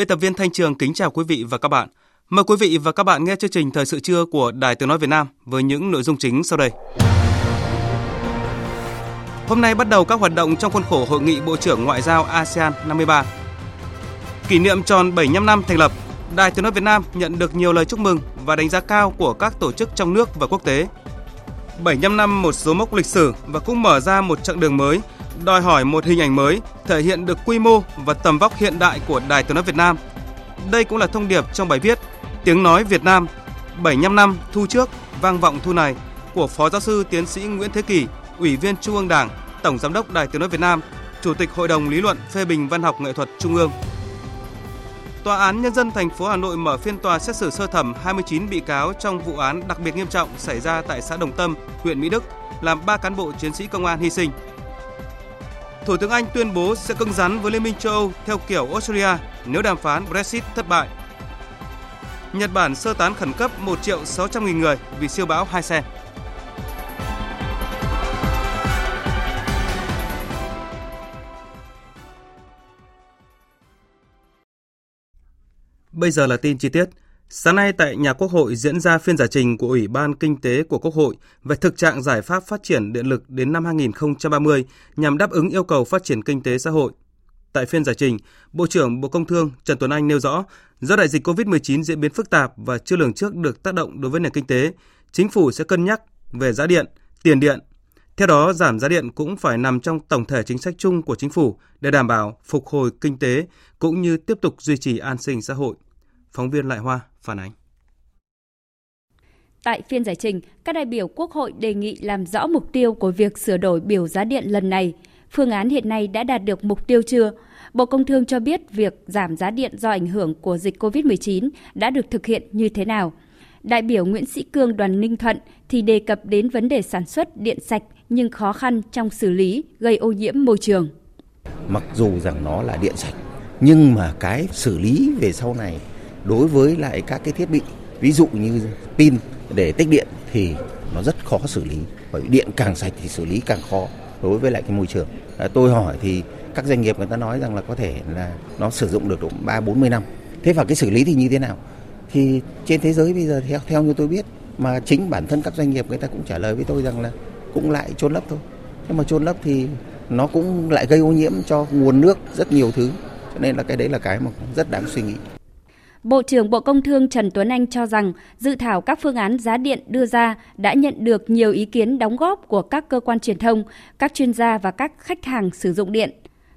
Biên tập viên Thanh Trường kính chào quý vị và các bạn. Mời quý vị và các bạn nghe chương trình Thời sự trưa của Đài Tiếng Nói Việt Nam với những nội dung chính sau đây. Hôm nay bắt đầu các hoạt động trong khuôn khổ Hội nghị Bộ trưởng Ngoại giao ASEAN 53. Kỷ niệm tròn 75 năm thành lập, Đài Tiếng Nói Việt Nam nhận được nhiều lời chúc mừng và đánh giá cao của các tổ chức trong nước và quốc tế. 75 năm một số mốc lịch sử và cũng mở ra một chặng đường mới đòi hỏi một hình ảnh mới thể hiện được quy mô và tầm vóc hiện đại của Đài Tiếng nói Việt Nam. Đây cũng là thông điệp trong bài viết Tiếng nói Việt Nam 75 năm thu trước vang vọng thu này của Phó Giáo sư Tiến sĩ Nguyễn Thế Kỳ, Ủy viên Trung ương Đảng, Tổng Giám đốc Đài Tiếng nói Việt Nam, Chủ tịch Hội đồng Lý luận phê bình văn học nghệ thuật Trung ương. Tòa án Nhân dân thành phố Hà Nội mở phiên tòa xét xử sơ thẩm 29 bị cáo trong vụ án đặc biệt nghiêm trọng xảy ra tại xã Đồng Tâm, huyện Mỹ Đức, làm 3 cán bộ chiến sĩ công an hy sinh. Thủ tướng Anh tuyên bố sẽ cứng rắn với Liên minh châu Âu theo kiểu Australia nếu đàm phán Brexit thất bại. Nhật Bản sơ tán khẩn cấp 1 triệu 600 nghìn người vì siêu bão Hai Sen. Bây giờ là tin chi tiết. Sáng nay tại nhà Quốc hội diễn ra phiên giải trình của Ủy ban Kinh tế của Quốc hội về thực trạng giải pháp phát triển điện lực đến năm 2030 nhằm đáp ứng yêu cầu phát triển kinh tế xã hội. Tại phiên giải trình, Bộ trưởng Bộ Công Thương Trần Tuấn Anh nêu rõ, do đại dịch COVID-19 diễn biến phức tạp và chưa lường trước được tác động đối với nền kinh tế, chính phủ sẽ cân nhắc về giá điện, tiền điện. Theo đó, giảm giá điện cũng phải nằm trong tổng thể chính sách chung của chính phủ để đảm bảo phục hồi kinh tế cũng như tiếp tục duy trì an sinh xã hội. Phóng viên Lại Hoa phản ánh. Tại phiên giải trình, các đại biểu Quốc hội đề nghị làm rõ mục tiêu của việc sửa đổi biểu giá điện lần này. Phương án hiện nay đã đạt được mục tiêu chưa? Bộ Công Thương cho biết việc giảm giá điện do ảnh hưởng của dịch COVID-19 đã được thực hiện như thế nào. Đại biểu Nguyễn Sĩ Cương đoàn Ninh Thuận thì đề cập đến vấn đề sản xuất điện sạch nhưng khó khăn trong xử lý gây ô nhiễm môi trường. Mặc dù rằng nó là điện sạch nhưng mà cái xử lý về sau này đối với lại các cái thiết bị ví dụ như pin để tích điện thì nó rất khó xử lý bởi điện càng sạch thì xử lý càng khó đối với lại cái môi trường. À, tôi hỏi thì các doanh nghiệp người ta nói rằng là có thể là nó sử dụng được độ ba bốn mươi năm. Thế và cái xử lý thì như thế nào? Thì trên thế giới bây giờ theo theo như tôi biết mà chính bản thân các doanh nghiệp người ta cũng trả lời với tôi rằng là cũng lại chôn lấp thôi. Nhưng mà chôn lấp thì nó cũng lại gây ô nhiễm cho nguồn nước rất nhiều thứ. Cho nên là cái đấy là cái mà rất đáng suy nghĩ. Bộ trưởng Bộ Công Thương Trần Tuấn Anh cho rằng dự thảo các phương án giá điện đưa ra đã nhận được nhiều ý kiến đóng góp của các cơ quan truyền thông, các chuyên gia và các khách hàng sử dụng điện.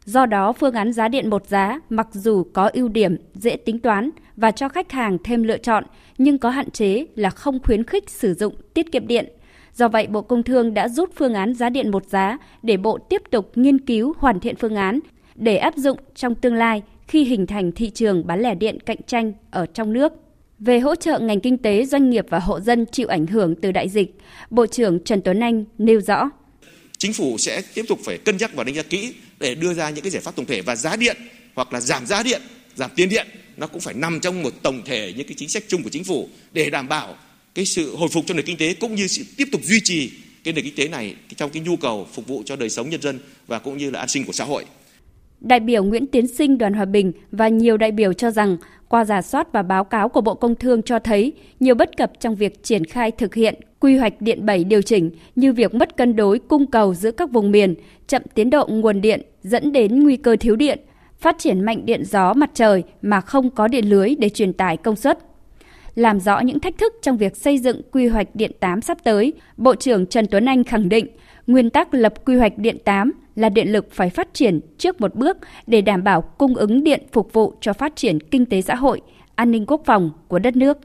Do đó, phương án giá điện một giá mặc dù có ưu điểm, dễ tính toán và cho khách hàng thêm lựa chọn, nhưng có hạn chế là không khuyến khích sử dụng tiết kiệm điện. Do vậy, Bộ Công Thương đã rút phương án giá điện một giá để Bộ tiếp tục nghiên cứu hoàn thiện phương án để áp dụng trong tương lai khi hình thành thị trường bán lẻ điện cạnh tranh ở trong nước. Về hỗ trợ ngành kinh tế, doanh nghiệp và hộ dân chịu ảnh hưởng từ đại dịch, Bộ trưởng Trần Tuấn Anh nêu rõ. Chính phủ sẽ tiếp tục phải cân nhắc và đánh giá kỹ để đưa ra những cái giải pháp tổng thể và giá điện hoặc là giảm giá điện, giảm tiền điện nó cũng phải nằm trong một tổng thể những cái chính sách chung của chính phủ để đảm bảo cái sự hồi phục cho nền kinh tế cũng như sự tiếp tục duy trì cái nền kinh tế này trong cái nhu cầu phục vụ cho đời sống nhân dân và cũng như là an sinh của xã hội. Đại biểu Nguyễn Tiến Sinh đoàn Hòa Bình và nhiều đại biểu cho rằng qua giả soát và báo cáo của Bộ Công Thương cho thấy nhiều bất cập trong việc triển khai thực hiện quy hoạch điện 7 điều chỉnh như việc mất cân đối cung cầu giữa các vùng miền, chậm tiến độ nguồn điện dẫn đến nguy cơ thiếu điện, phát triển mạnh điện gió mặt trời mà không có điện lưới để truyền tải công suất. Làm rõ những thách thức trong việc xây dựng quy hoạch điện 8 sắp tới, Bộ trưởng Trần Tuấn Anh khẳng định nguyên tắc lập quy hoạch điện 8 là điện lực phải phát triển trước một bước để đảm bảo cung ứng điện phục vụ cho phát triển kinh tế xã hội, an ninh quốc phòng của đất nước.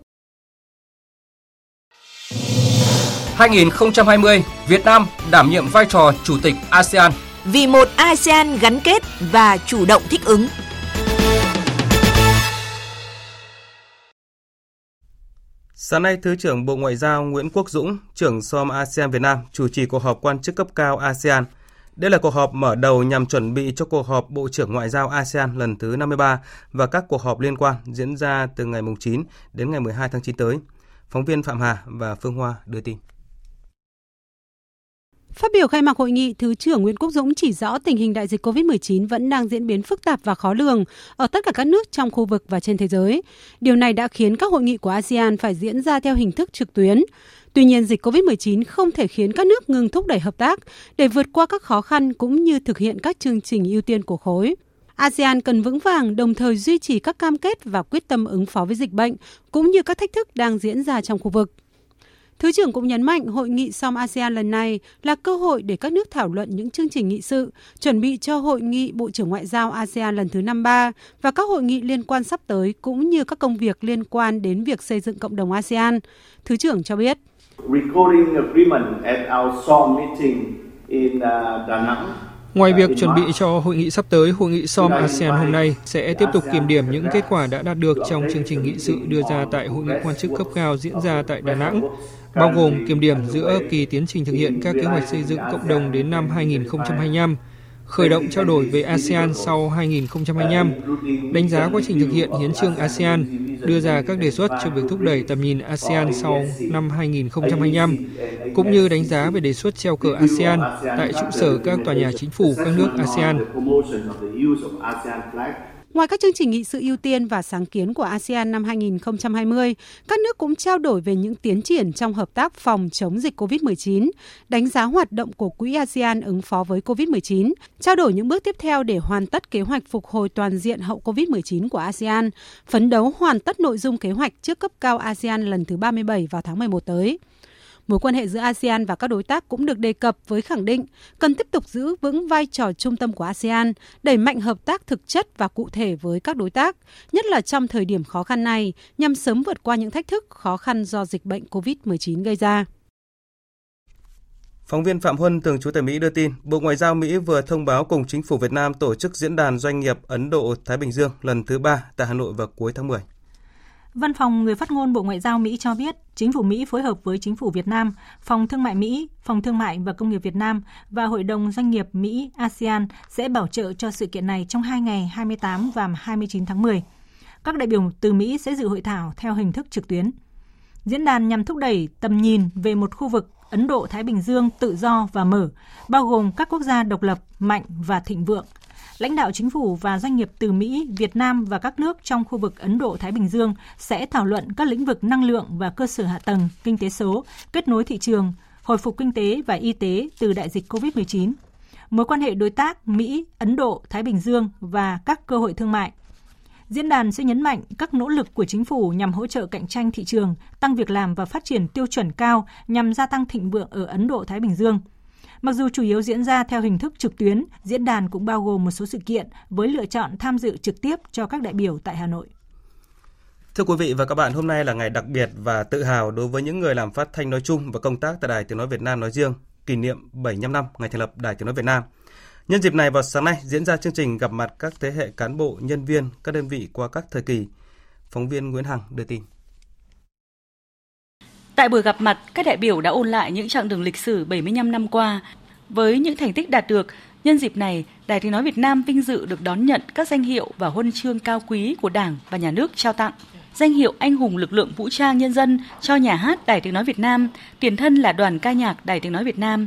2020, Việt Nam đảm nhiệm vai trò chủ tịch ASEAN. Vì một ASEAN gắn kết và chủ động thích ứng. Sáng nay, Thứ trưởng Bộ Ngoại giao Nguyễn Quốc Dũng, trưởng SOM ASEAN Việt Nam chủ trì cuộc họp quan chức cấp cao ASEAN. Đây là cuộc họp mở đầu nhằm chuẩn bị cho cuộc họp Bộ trưởng Ngoại giao ASEAN lần thứ 53 và các cuộc họp liên quan diễn ra từ ngày 9 đến ngày 12 tháng 9 tới. Phóng viên Phạm Hà và Phương Hoa đưa tin. Phát biểu khai mạc hội nghị, Thứ trưởng Nguyễn Quốc Dũng chỉ rõ tình hình đại dịch COVID-19 vẫn đang diễn biến phức tạp và khó lường ở tất cả các nước trong khu vực và trên thế giới. Điều này đã khiến các hội nghị của ASEAN phải diễn ra theo hình thức trực tuyến. Tuy nhiên, dịch COVID-19 không thể khiến các nước ngừng thúc đẩy hợp tác để vượt qua các khó khăn cũng như thực hiện các chương trình ưu tiên của khối. ASEAN cần vững vàng đồng thời duy trì các cam kết và quyết tâm ứng phó với dịch bệnh cũng như các thách thức đang diễn ra trong khu vực. Thứ trưởng cũng nhấn mạnh hội nghị SOM ASEAN lần này là cơ hội để các nước thảo luận những chương trình nghị sự, chuẩn bị cho hội nghị Bộ trưởng Ngoại giao ASEAN lần thứ 53 và các hội nghị liên quan sắp tới cũng như các công việc liên quan đến việc xây dựng cộng đồng ASEAN. Thứ trưởng cho biết. Ngoài việc chuẩn bị cho hội nghị sắp tới, hội nghị SOM ASEAN hôm nay sẽ tiếp tục kiểm điểm những kết quả đã đạt được trong chương trình nghị sự đưa ra tại hội nghị quan chức cấp cao diễn ra tại Đà Nẵng, bao gồm kiểm điểm giữa kỳ tiến trình thực hiện các kế hoạch xây dựng cộng đồng đến năm 2025, khởi động trao đổi về ASEAN sau 2025, đánh giá quá trình thực hiện hiến trương ASEAN, đưa ra các đề xuất cho việc thúc đẩy tầm nhìn ASEAN sau năm 2025, cũng như đánh giá về đề xuất treo cờ ASEAN tại trụ sở các tòa nhà chính phủ các nước ASEAN. Ngoài các chương trình nghị sự ưu tiên và sáng kiến của ASEAN năm 2020, các nước cũng trao đổi về những tiến triển trong hợp tác phòng chống dịch COVID-19, đánh giá hoạt động của Quỹ ASEAN ứng phó với COVID-19, trao đổi những bước tiếp theo để hoàn tất kế hoạch phục hồi toàn diện hậu COVID-19 của ASEAN, phấn đấu hoàn tất nội dung kế hoạch trước cấp cao ASEAN lần thứ 37 vào tháng 11 tới. Mối quan hệ giữa ASEAN và các đối tác cũng được đề cập với khẳng định cần tiếp tục giữ vững vai trò trung tâm của ASEAN, đẩy mạnh hợp tác thực chất và cụ thể với các đối tác, nhất là trong thời điểm khó khăn này nhằm sớm vượt qua những thách thức khó khăn do dịch bệnh COVID-19 gây ra. Phóng viên Phạm Huân, thường trú tại Mỹ đưa tin, Bộ Ngoại giao Mỹ vừa thông báo cùng chính phủ Việt Nam tổ chức diễn đàn doanh nghiệp Ấn Độ-Thái Bình Dương lần thứ ba tại Hà Nội vào cuối tháng 10. Văn phòng người phát ngôn Bộ Ngoại giao Mỹ cho biết, chính phủ Mỹ phối hợp với chính phủ Việt Nam, Phòng Thương mại Mỹ, Phòng Thương mại và Công nghiệp Việt Nam và Hội đồng Doanh nghiệp Mỹ ASEAN sẽ bảo trợ cho sự kiện này trong hai ngày 28 và 29 tháng 10. Các đại biểu từ Mỹ sẽ dự hội thảo theo hình thức trực tuyến. Diễn đàn nhằm thúc đẩy tầm nhìn về một khu vực Ấn Độ-Thái Bình Dương tự do và mở, bao gồm các quốc gia độc lập, mạnh và thịnh vượng, lãnh đạo chính phủ và doanh nghiệp từ Mỹ, Việt Nam và các nước trong khu vực Ấn Độ-Thái Bình Dương sẽ thảo luận các lĩnh vực năng lượng và cơ sở hạ tầng, kinh tế số, kết nối thị trường, hồi phục kinh tế và y tế từ đại dịch COVID-19, mối quan hệ đối tác Mỹ, Ấn Độ, Thái Bình Dương và các cơ hội thương mại. Diễn đàn sẽ nhấn mạnh các nỗ lực của chính phủ nhằm hỗ trợ cạnh tranh thị trường, tăng việc làm và phát triển tiêu chuẩn cao nhằm gia tăng thịnh vượng ở Ấn Độ Thái Bình Dương – Mặc dù chủ yếu diễn ra theo hình thức trực tuyến, diễn đàn cũng bao gồm một số sự kiện với lựa chọn tham dự trực tiếp cho các đại biểu tại Hà Nội. Thưa quý vị và các bạn, hôm nay là ngày đặc biệt và tự hào đối với những người làm phát thanh nói chung và công tác tại Đài Tiếng Nói Việt Nam nói riêng, kỷ niệm 75 năm ngày thành lập Đài Tiếng Nói Việt Nam. Nhân dịp này vào sáng nay diễn ra chương trình gặp mặt các thế hệ cán bộ, nhân viên, các đơn vị qua các thời kỳ. Phóng viên Nguyễn Hằng đưa tin. Tại buổi gặp mặt, các đại biểu đã ôn lại những chặng đường lịch sử 75 năm qua. Với những thành tích đạt được, nhân dịp này, Đài Tiếng Nói Việt Nam vinh dự được đón nhận các danh hiệu và huân chương cao quý của Đảng và Nhà nước trao tặng. Danh hiệu Anh hùng lực lượng vũ trang nhân dân cho nhà hát Đài Tiếng Nói Việt Nam, tiền thân là đoàn ca nhạc Đài Tiếng Nói Việt Nam.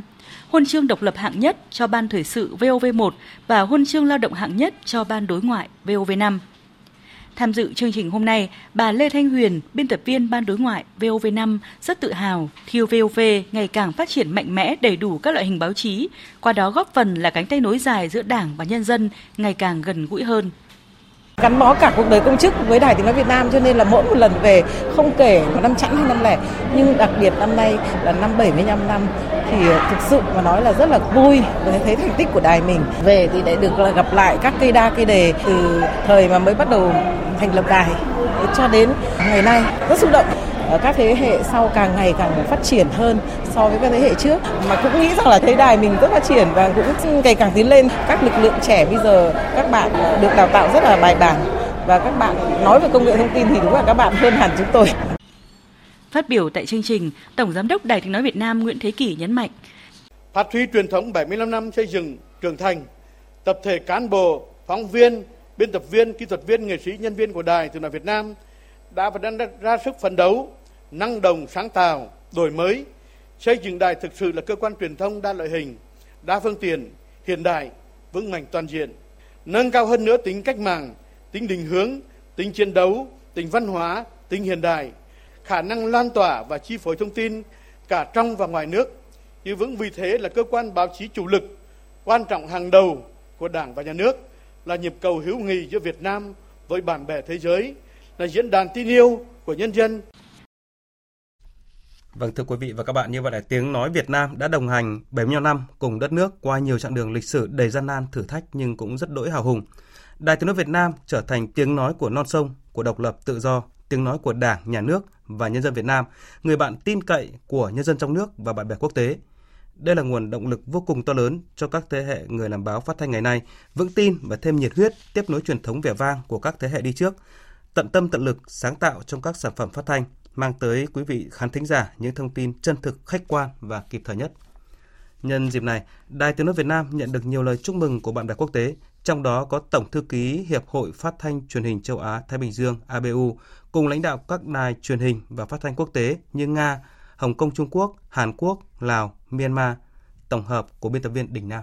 Huân chương độc lập hạng nhất cho Ban Thời sự VOV1 và huân chương lao động hạng nhất cho Ban Đối ngoại VOV5. Tham dự chương trình hôm nay, bà Lê Thanh Huyền, biên tập viên Ban Đối ngoại VOV5 rất tự hào thiêu VOV ngày càng phát triển mạnh mẽ đầy đủ các loại hình báo chí, qua đó góp phần là cánh tay nối dài giữa Đảng và nhân dân ngày càng gần gũi hơn gắn bó cả cuộc đời công chức với Đài Tiếng Nói Việt Nam, cho nên là mỗi một lần về, không kể là năm chẵn hay năm lẻ, nhưng đặc biệt năm nay là năm 75 năm, thì ờ, thực sự mà nói là rất là vui và thấy thành tích của đài mình. Về thì để được gặp lại các cây đa, cây đề từ thời mà mới bắt đầu thành lập đài, cho đến ngày nay. Rất xúc động các thế hệ sau càng ngày càng phát triển hơn so với các thế hệ trước mà cũng nghĩ rằng là thấy đài mình rất phát triển và cũng ngày càng tiến lên các lực lượng trẻ bây giờ các bạn được đào tạo rất là bài bản và các bạn nói về công nghệ thông tin thì đúng là các bạn hơn hẳn chúng tôi. Phát biểu tại chương trình, Tổng Giám đốc Đài Tiếng Nói Việt Nam Nguyễn Thế Kỷ nhấn mạnh. Phát huy truyền thống 75 năm xây dựng trưởng thành, tập thể cán bộ, phóng viên, biên tập viên, kỹ thuật viên, nghệ sĩ, nhân viên của Đài Tiếng Nói Việt Nam đã và đang ra sức phấn đấu, năng động, sáng tạo, đổi mới, xây dựng đài thực sự là cơ quan truyền thông đa loại hình, đa phương tiện, hiện đại, vững mạnh toàn diện, nâng cao hơn nữa tính cách mạng, tính định hướng, tính chiến đấu, tính văn hóa, tính hiện đại, khả năng lan tỏa và chi phối thông tin cả trong và ngoài nước, giữ vững vị thế là cơ quan báo chí chủ lực, quan trọng hàng đầu của Đảng và Nhà nước, là nhịp cầu hữu nghị giữa Việt Nam với bạn bè thế giới, là diễn đàn tin yêu của nhân dân. Vâng thưa quý vị và các bạn, như vậy là tiếng nói Việt Nam đã đồng hành 75 năm cùng đất nước qua nhiều chặng đường lịch sử đầy gian nan, thử thách nhưng cũng rất đỗi hào hùng. Đài tiếng nói Việt Nam trở thành tiếng nói của non sông, của độc lập tự do, tiếng nói của Đảng, Nhà nước và nhân dân Việt Nam, người bạn tin cậy của nhân dân trong nước và bạn bè quốc tế. Đây là nguồn động lực vô cùng to lớn cho các thế hệ người làm báo phát thanh ngày nay vững tin và thêm nhiệt huyết tiếp nối truyền thống vẻ vang của các thế hệ đi trước, tận tâm tận lực sáng tạo trong các sản phẩm phát thanh, mang tới quý vị khán thính giả những thông tin chân thực, khách quan và kịp thời nhất. Nhân dịp này, Đài Tiếng nói Việt Nam nhận được nhiều lời chúc mừng của bạn bè quốc tế, trong đó có Tổng thư ký Hiệp hội Phát thanh Truyền hình Châu Á Thái Bình Dương ABU cùng lãnh đạo các đài truyền hình và phát thanh quốc tế như Nga, Hồng Kông Trung Quốc, Hàn Quốc, Lào, Myanmar. Tổng hợp của biên tập viên Đình Nam.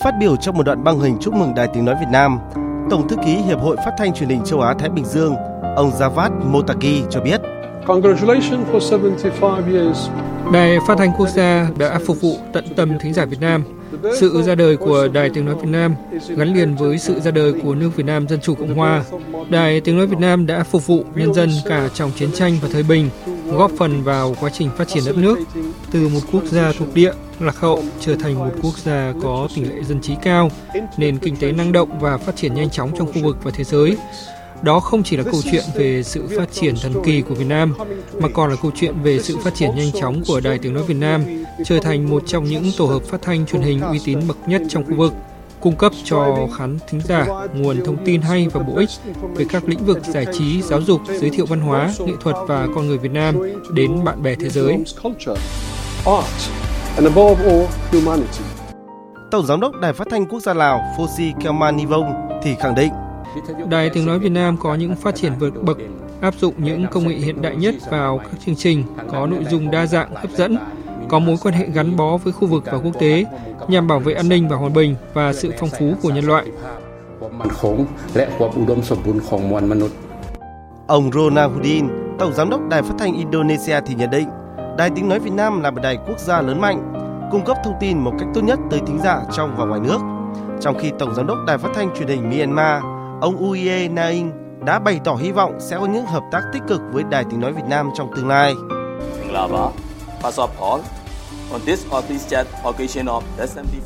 Phát biểu trong một đoạn băng hình chúc mừng Đài Tiếng nói Việt Nam, Tổng thư ký Hiệp hội Phát thanh Truyền hình Châu Á Thái Bình Dương, ông Javad Motaki cho biết. Congratulations for 75 years. Đài Phát thanh Quốc gia đã phục vụ tận tâm thính giả Việt Nam. Sự ra đời của Đài Tiếng Nói Việt Nam gắn liền với sự ra đời của nước Việt Nam Dân Chủ Cộng Hòa. Đài Tiếng Nói Việt Nam đã phục vụ nhân dân cả trong chiến tranh và thời bình, góp phần vào quá trình phát triển đất nước từ một quốc gia thuộc địa lạc hậu trở thành một quốc gia có tỷ lệ dân trí cao, nền kinh tế năng động và phát triển nhanh chóng trong khu vực và thế giới. Đó không chỉ là câu chuyện về sự phát triển thần kỳ của Việt Nam, mà còn là câu chuyện về sự phát triển nhanh chóng của Đài Tiếng Nói Việt Nam, trở thành một trong những tổ hợp phát thanh truyền hình uy tín bậc nhất trong khu vực, cung cấp cho khán thính giả nguồn thông tin hay và bổ ích về các lĩnh vực giải trí, giáo dục, giới thiệu văn hóa, nghệ thuật và con người Việt Nam đến bạn bè thế giới. Tổng Giám đốc Đài Phát thanh Quốc gia Lào Phosi Kelmanivong thì khẳng định Đài Tiếng Nói Việt Nam có những phát triển vượt bậc, áp dụng những công nghệ hiện đại nhất vào các chương trình, có nội dung đa dạng, hấp dẫn, có mối quan hệ gắn bó với khu vực và quốc tế nhằm bảo vệ an ninh và hòa bình và sự phong phú của nhân loại. Ông Ronaldin, Tổng Giám đốc Đài Phát thanh Indonesia thì nhận định, Đài Tiếng Nói Việt Nam là một đài quốc gia lớn mạnh, cung cấp thông tin một cách tốt nhất tới thính giả trong và ngoài nước. Trong khi Tổng Giám đốc Đài Phát thanh Truyền hình Myanmar, ông Uye Naing đã bày tỏ hy vọng sẽ có những hợp tác tích cực với Đài Tiếng Nói Việt Nam trong tương lai.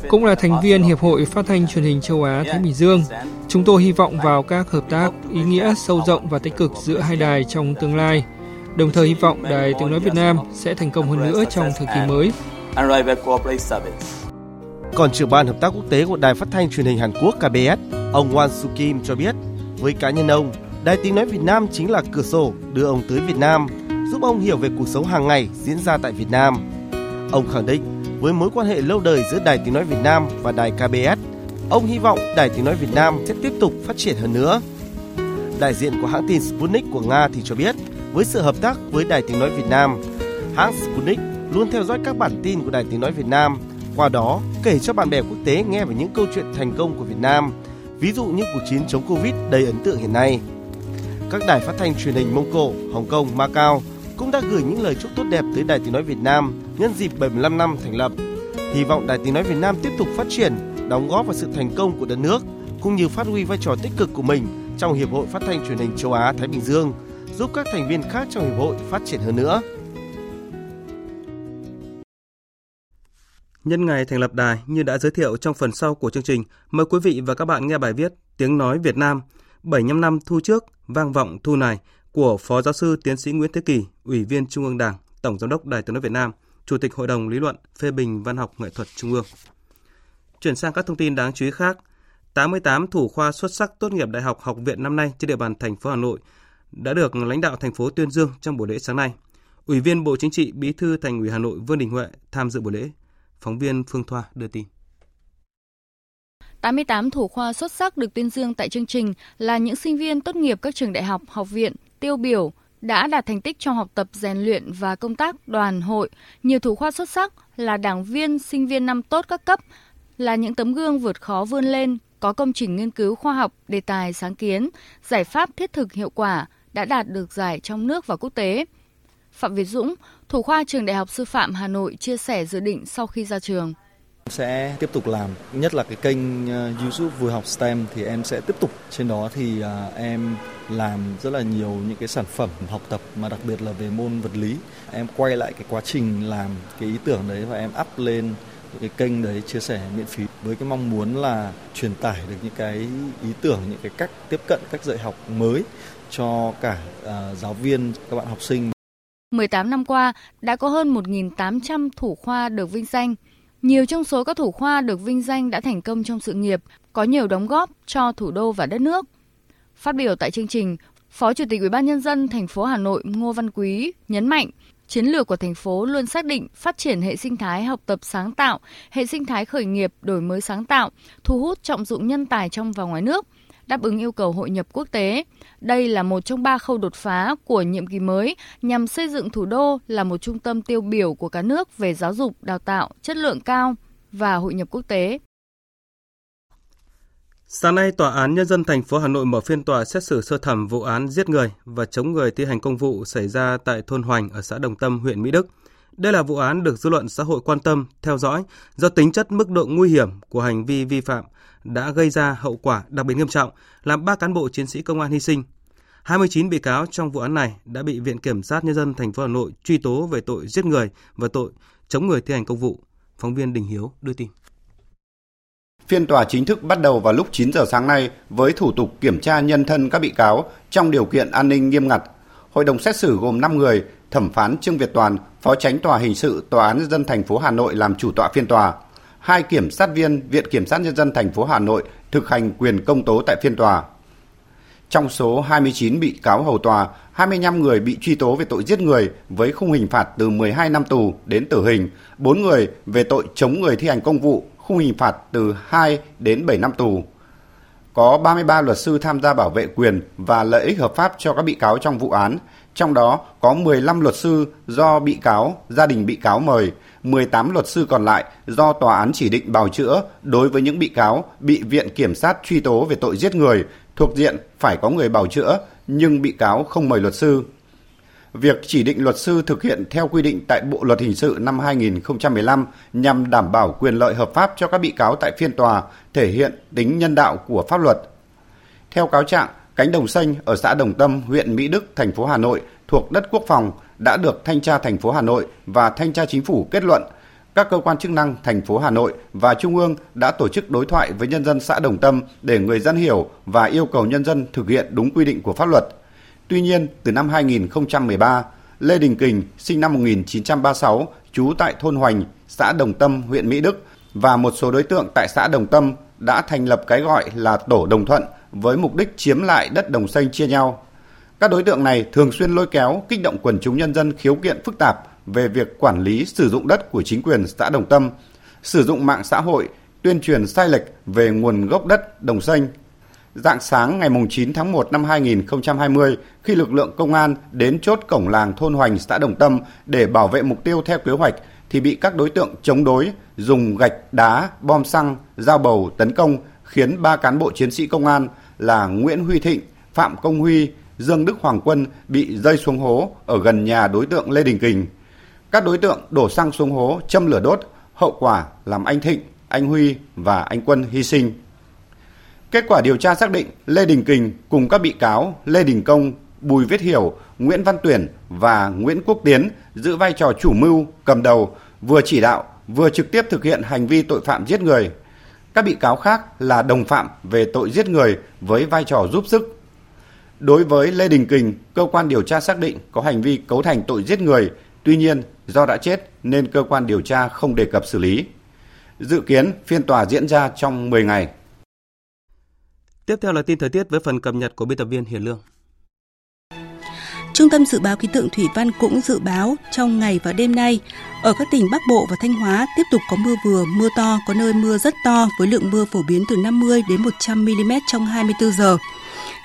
Cũng là thành viên Hiệp hội Phát thanh Truyền hình Châu Á Thái Bình Dương, chúng tôi hy vọng vào các hợp tác ý nghĩa sâu rộng và tích cực giữa hai đài trong tương lai. Đồng thời hy vọng Đài Tiếng Nói Việt Nam sẽ thành công hơn nữa trong thời kỳ mới. Còn trưởng ban hợp tác quốc tế của Đài Phát thanh Truyền hình Hàn Quốc KBS, ông Wan Su Kim cho biết, với cá nhân ông, Đài Tiếng Nói Việt Nam chính là cửa sổ đưa ông tới Việt Nam, giúp ông hiểu về cuộc sống hàng ngày diễn ra tại Việt Nam. Ông khẳng định, với mối quan hệ lâu đời giữa Đài Tiếng Nói Việt Nam và Đài KBS, ông hy vọng Đài Tiếng Nói Việt Nam sẽ tiếp tục phát triển hơn nữa. Đại diện của hãng tin Sputnik của Nga thì cho biết, với sự hợp tác với Đài Tiếng Nói Việt Nam, hãng Sputnik luôn theo dõi các bản tin của Đài Tiếng Nói Việt Nam, qua đó kể cho bạn bè quốc tế nghe về những câu chuyện thành công của Việt Nam, ví dụ như cuộc chiến chống Covid đầy ấn tượng hiện nay. Các đài phát thanh truyền hình Mông Cổ, Hồng Kông, Macau cũng đã gửi những lời chúc tốt đẹp tới Đài Tiếng Nói Việt Nam nhân dịp 75 năm thành lập. Hy vọng Đài Tiếng Nói Việt Nam tiếp tục phát triển, đóng góp vào sự thành công của đất nước cũng như phát huy vai trò tích cực của mình trong Hiệp hội Phát thanh Truyền hình Châu Á Thái Bình Dương, giúp các thành viên khác trong hiệp hội phát triển hơn nữa. Nhân ngày thành lập đài như đã giới thiệu trong phần sau của chương trình, mời quý vị và các bạn nghe bài viết Tiếng nói Việt Nam 75 năm thu trước, vang vọng thu này của Phó Giáo sư Tiến sĩ Nguyễn Thế Kỳ, Ủy viên Trung ương Đảng, Tổng Giám đốc Đài Tiếng nói Việt Nam, Chủ tịch Hội đồng Lý luận phê bình văn học nghệ thuật Trung ương. Chuyển sang các thông tin đáng chú ý khác, 88 thủ khoa xuất sắc tốt nghiệp Đại học Học viện năm nay trên địa bàn thành phố Hà Nội đã được lãnh đạo thành phố tuyên dương trong buổi lễ sáng nay. Ủy viên Bộ Chính trị, Bí thư Thành ủy Hà Nội Vương Đình Huệ tham dự buổi lễ. Phóng viên Phương Thoa đưa tin. 88 thủ khoa xuất sắc được tuyên dương tại chương trình là những sinh viên tốt nghiệp các trường đại học, học viện, tiêu biểu, đã đạt thành tích trong học tập rèn luyện và công tác đoàn hội. Nhiều thủ khoa xuất sắc là đảng viên, sinh viên năm tốt các cấp, là những tấm gương vượt khó vươn lên, có công trình nghiên cứu khoa học, đề tài sáng kiến, giải pháp thiết thực hiệu quả đã đạt được giải trong nước và quốc tế. Phạm Việt Dũng, thủ khoa trường Đại học Sư phạm Hà Nội chia sẻ dự định sau khi ra trường sẽ tiếp tục làm. Nhất là cái kênh ờ, YouTube vừa học STEM thì em sẽ tiếp tục. Trên đó thì ờ, em làm rất là nhiều những cái sản phẩm học tập mà đặc biệt là về môn vật lý. Em quay lại cái quá trình làm cái ý tưởng đấy và em up lên cái kênh đấy chia sẻ miễn phí với cái mong muốn là truyền tải được những cái ý tưởng những cái cách tiếp cận cách dạy học mới cho cả uh, giáo viên các bạn học sinh. 18 năm qua đã có hơn 1.800 thủ khoa được vinh danh nhiều trong số các thủ khoa được vinh danh đã thành công trong sự nghiệp, có nhiều đóng góp cho thủ đô và đất nước. Phát biểu tại chương trình, Phó Chủ tịch Ủy ban nhân dân thành phố Hà Nội Ngô Văn Quý nhấn mạnh, chiến lược của thành phố luôn xác định phát triển hệ sinh thái học tập sáng tạo, hệ sinh thái khởi nghiệp đổi mới sáng tạo, thu hút trọng dụng nhân tài trong và ngoài nước, đáp ứng yêu cầu hội nhập quốc tế. Đây là một trong ba khâu đột phá của nhiệm kỳ mới nhằm xây dựng thủ đô là một trung tâm tiêu biểu của cả nước về giáo dục, đào tạo, chất lượng cao và hội nhập quốc tế. Sáng nay, Tòa án Nhân dân thành phố Hà Nội mở phiên tòa xét xử sơ thẩm vụ án giết người và chống người thi hành công vụ xảy ra tại thôn Hoành ở xã Đồng Tâm, huyện Mỹ Đức. Đây là vụ án được dư luận xã hội quan tâm, theo dõi do tính chất mức độ nguy hiểm của hành vi vi phạm đã gây ra hậu quả đặc biệt nghiêm trọng, làm 3 cán bộ chiến sĩ công an hy sinh. 29 bị cáo trong vụ án này đã bị Viện Kiểm sát Nhân dân thành phố Hà Nội truy tố về tội giết người và tội chống người thi hành công vụ. Phóng viên Đình Hiếu đưa tin. Phiên tòa chính thức bắt đầu vào lúc 9 giờ sáng nay với thủ tục kiểm tra nhân thân các bị cáo trong điều kiện an ninh nghiêm ngặt. Hội đồng xét xử gồm 5 người, thẩm phán Trương Việt Toàn, phó tránh tòa hình sự Tòa án nhân dân thành phố Hà Nội làm chủ tọa phiên tòa hai kiểm sát viên Viện Kiểm sát Nhân dân thành phố Hà Nội thực hành quyền công tố tại phiên tòa. Trong số 29 bị cáo hầu tòa, 25 người bị truy tố về tội giết người với khung hình phạt từ 12 năm tù đến tử hình, 4 người về tội chống người thi hành công vụ, khung hình phạt từ 2 đến 7 năm tù. Có 33 luật sư tham gia bảo vệ quyền và lợi ích hợp pháp cho các bị cáo trong vụ án, trong đó có 15 luật sư do bị cáo, gia đình bị cáo mời, 18 luật sư còn lại do tòa án chỉ định bào chữa đối với những bị cáo bị viện kiểm sát truy tố về tội giết người thuộc diện phải có người bào chữa nhưng bị cáo không mời luật sư. Việc chỉ định luật sư thực hiện theo quy định tại Bộ luật hình sự năm 2015 nhằm đảm bảo quyền lợi hợp pháp cho các bị cáo tại phiên tòa, thể hiện tính nhân đạo của pháp luật. Theo cáo trạng, cánh đồng xanh ở xã Đồng Tâm, huyện Mỹ Đức, thành phố Hà Nội thuộc đất quốc phòng đã được thanh tra thành phố Hà Nội và thanh tra chính phủ kết luận các cơ quan chức năng thành phố Hà Nội và Trung ương đã tổ chức đối thoại với nhân dân xã Đồng Tâm để người dân hiểu và yêu cầu nhân dân thực hiện đúng quy định của pháp luật. Tuy nhiên, từ năm 2013, Lê Đình Kình, sinh năm 1936, trú tại thôn Hoành, xã Đồng Tâm, huyện Mỹ Đức và một số đối tượng tại xã Đồng Tâm đã thành lập cái gọi là Tổ Đồng Thuận với mục đích chiếm lại đất đồng xanh chia nhau. Các đối tượng này thường xuyên lôi kéo, kích động quần chúng nhân dân khiếu kiện phức tạp về việc quản lý sử dụng đất của chính quyền xã Đồng Tâm, sử dụng mạng xã hội, tuyên truyền sai lệch về nguồn gốc đất đồng xanh. Dạng sáng ngày 9 tháng 1 năm 2020, khi lực lượng công an đến chốt cổng làng thôn Hoành xã Đồng Tâm để bảo vệ mục tiêu theo kế hoạch, thì bị các đối tượng chống đối, dùng gạch, đá, bom xăng, dao bầu tấn công, khiến ba cán bộ chiến sĩ công an là Nguyễn Huy Thịnh, Phạm Công Huy, Dương Đức Hoàng Quân bị rơi xuống hố ở gần nhà đối tượng Lê Đình Kình. Các đối tượng đổ xăng xuống hố châm lửa đốt, hậu quả làm anh Thịnh, anh Huy và anh Quân hy sinh. Kết quả điều tra xác định Lê Đình Kình cùng các bị cáo Lê Đình Công, Bùi Viết Hiểu, Nguyễn Văn Tuyển và Nguyễn Quốc Tiến giữ vai trò chủ mưu, cầm đầu, vừa chỉ đạo, vừa trực tiếp thực hiện hành vi tội phạm giết người. Các bị cáo khác là đồng phạm về tội giết người với vai trò giúp sức. Đối với Lê Đình Kình, cơ quan điều tra xác định có hành vi cấu thành tội giết người, tuy nhiên do đã chết nên cơ quan điều tra không đề cập xử lý. Dự kiến phiên tòa diễn ra trong 10 ngày. Tiếp theo là tin thời tiết với phần cập nhật của biên tập viên Hiền Lương. Trung tâm Dự báo Khí tượng Thủy văn cũng dự báo trong ngày và đêm nay, ở các tỉnh Bắc Bộ và Thanh Hóa tiếp tục có mưa vừa, mưa to, có nơi mưa rất to với lượng mưa phổ biến từ 50 đến 100 mm trong 24 giờ.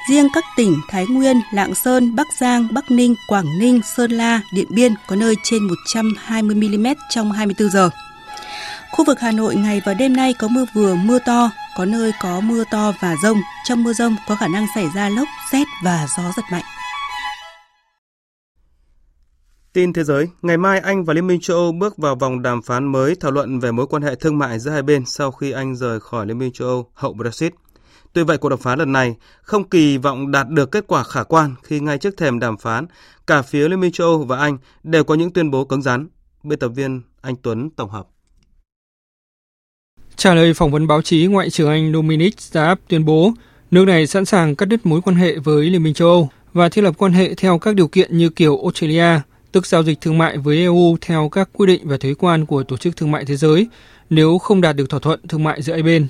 Riêng các tỉnh Thái Nguyên, Lạng Sơn, Bắc Giang, Bắc Ninh, Quảng Ninh, Sơn La, Điện Biên có nơi trên 120 mm trong 24 giờ. Khu vực Hà Nội ngày và đêm nay có mưa vừa, mưa to, có nơi có mưa to và rông. Trong mưa rông có khả năng xảy ra lốc, xét và gió giật mạnh. Tin thế giới, ngày mai Anh và Liên minh châu Âu bước vào vòng đàm phán mới thảo luận về mối quan hệ thương mại giữa hai bên sau khi Anh rời khỏi Liên minh châu Âu hậu Brexit. Tuy vậy, cuộc đàm phán lần này không kỳ vọng đạt được kết quả khả quan khi ngay trước thềm đàm phán, cả phía Liên minh châu Âu và Anh đều có những tuyên bố cứng rắn. Biên tập viên Anh Tuấn tổng hợp. Trả lời phỏng vấn báo chí, Ngoại trưởng Anh Dominic Raab tuyên bố nước này sẵn sàng cắt đứt mối quan hệ với Liên minh châu Âu và thiết lập quan hệ theo các điều kiện như kiểu Australia, tức giao dịch thương mại với EU theo các quy định và thuế quan của Tổ chức Thương mại Thế giới nếu không đạt được thỏa thuận thương mại giữa hai bên.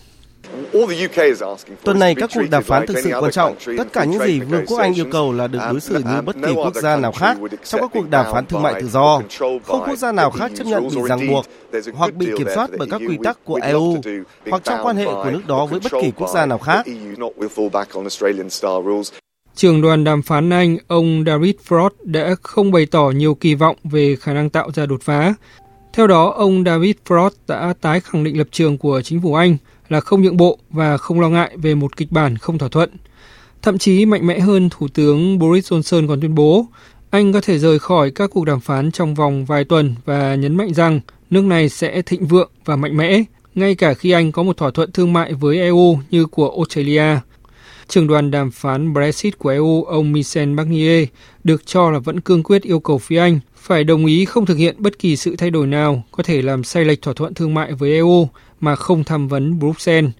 Tuần này các cuộc đàm phán thực sự quan trọng. Tất cả những gì Vương quốc Anh yêu cầu là được đối xử như bất kỳ quốc gia nào khác trong các cuộc đàm phán thương mại tự do. Không quốc gia nào khác chấp nhận bị ràng buộc hoặc bị kiểm soát bởi các quy tắc của EU hoặc trong quan hệ của nước đó với bất kỳ quốc gia nào khác. Trưởng đoàn đàm phán Anh, ông David Frost đã không bày tỏ nhiều kỳ vọng về khả năng tạo ra đột phá. Theo đó, ông David Frost đã tái khẳng định lập trường của chính phủ Anh là không nhượng bộ và không lo ngại về một kịch bản không thỏa thuận. Thậm chí mạnh mẽ hơn Thủ tướng Boris Johnson còn tuyên bố Anh có thể rời khỏi các cuộc đàm phán trong vòng vài tuần và nhấn mạnh rằng nước này sẽ thịnh vượng và mạnh mẽ, ngay cả khi Anh có một thỏa thuận thương mại với EU như của Australia. Trưởng đoàn đàm phán Brexit của EU, ông Michel Barnier, được cho là vẫn cương quyết yêu cầu phía Anh phải đồng ý không thực hiện bất kỳ sự thay đổi nào có thể làm sai lệch thỏa thuận thương mại với EU mà không tham vấn Bruxelles.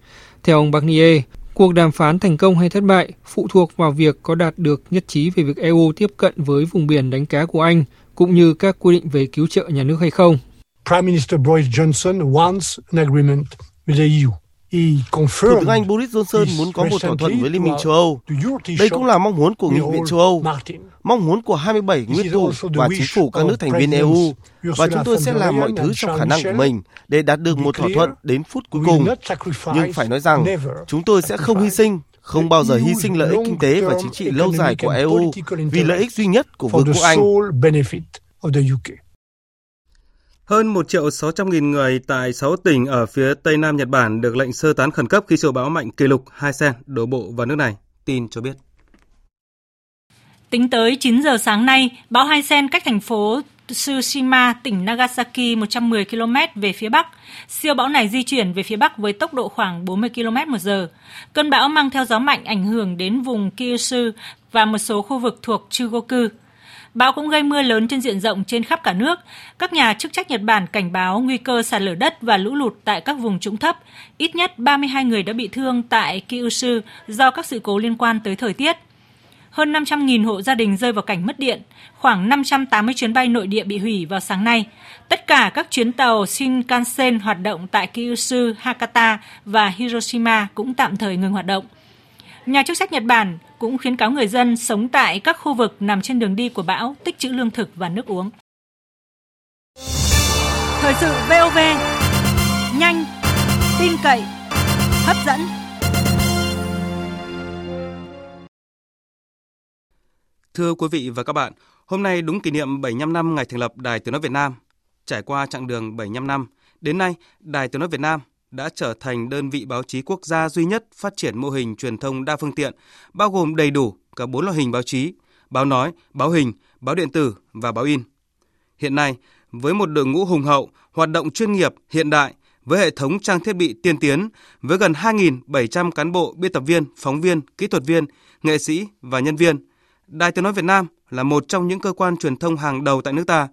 Theo ông Barnier, cuộc đàm phán thành công hay thất bại phụ thuộc vào việc có đạt được nhất trí về việc EU tiếp cận với vùng biển đánh cá của Anh, cũng như các quy định về cứu trợ nhà nước hay không. Prime Minister Boris Johnson wants an agreement with the EU. Thủ tướng Anh Boris Johnson muốn có một thỏa thuận với Liên minh châu Âu. Đây cũng là mong muốn của Nghị viện châu Âu, mong muốn của 27 nguyên thủ và chính phủ các nước thành viên EU. Và chúng tôi sẽ làm mọi thứ trong khả năng của mình để đạt được một thỏa thuận đến phút cuối cùng. Nhưng phải nói rằng, chúng tôi sẽ không hy sinh không bao giờ hy sinh lợi ích kinh tế và chính trị lâu dài của EU vì lợi ích duy nhất của Vương quốc Anh. Hơn 1 triệu 600 nghìn người tại 6 tỉnh ở phía Tây Nam Nhật Bản được lệnh sơ tán khẩn cấp khi siêu bão mạnh kỷ lục Hai Sen đổ bộ vào nước này, tin cho biết. Tính tới 9 giờ sáng nay, bão Hai Sen cách thành phố Tsushima, tỉnh Nagasaki 110 km về phía bắc. Siêu bão này di chuyển về phía bắc với tốc độ khoảng 40 km một giờ. Cơn bão mang theo gió mạnh ảnh hưởng đến vùng Kyushu và một số khu vực thuộc Chugoku. Bão cũng gây mưa lớn trên diện rộng trên khắp cả nước. Các nhà chức trách Nhật Bản cảnh báo nguy cơ sạt lở đất và lũ lụt tại các vùng trũng thấp. Ít nhất 32 người đã bị thương tại Kyushu do các sự cố liên quan tới thời tiết. Hơn 500.000 hộ gia đình rơi vào cảnh mất điện, khoảng 580 chuyến bay nội địa bị hủy vào sáng nay. Tất cả các chuyến tàu Shinkansen hoạt động tại Kyushu, Hakata và Hiroshima cũng tạm thời ngừng hoạt động. Nhà chức trách Nhật Bản cũng khuyến cáo người dân sống tại các khu vực nằm trên đường đi của bão tích trữ lương thực và nước uống. Thời sự VOV, nhanh, tin cậy, hấp dẫn. Thưa quý vị và các bạn, hôm nay đúng kỷ niệm 75 năm ngày thành lập Đài Tiếng nói Việt Nam. Trải qua chặng đường 75 năm, đến nay Đài Tiếng nói Việt Nam đã trở thành đơn vị báo chí quốc gia duy nhất phát triển mô hình truyền thông đa phương tiện, bao gồm đầy đủ cả bốn loại hình báo chí, báo nói, báo hình, báo điện tử và báo in. Hiện nay, với một đội ngũ hùng hậu, hoạt động chuyên nghiệp, hiện đại với hệ thống trang thiết bị tiên tiến, với gần 2.700 cán bộ, biên tập viên, phóng viên, kỹ thuật viên, nghệ sĩ và nhân viên. Đài Tiếng Nói Việt Nam là một trong những cơ quan truyền thông hàng đầu tại nước ta.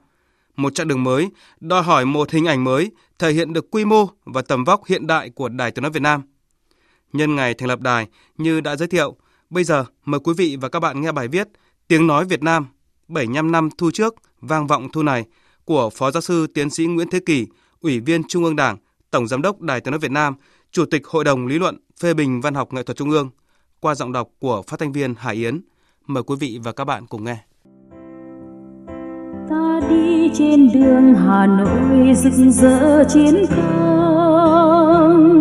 Một chặng đường mới, đòi hỏi một hình ảnh mới, thể hiện được quy mô và tầm vóc hiện đại của Đài Tiếng Nói Việt Nam. Nhân ngày thành lập đài, như đã giới thiệu, bây giờ mời quý vị và các bạn nghe bài viết Tiếng Nói Việt Nam, 75 năm thu trước, vang vọng thu này của Phó Giáo sư Tiến sĩ Nguyễn Thế Kỳ, Ủy viên Trung ương Đảng, Tổng Giám đốc Đài Tiếng Nói Việt Nam, Chủ tịch Hội đồng Lý luận phê bình văn học nghệ thuật Trung ương, qua giọng đọc của phát thanh viên Hải Yến. Mời quý vị và các bạn cùng nghe. Ta đi trên đường Hà Nội rực rỡ chiến công,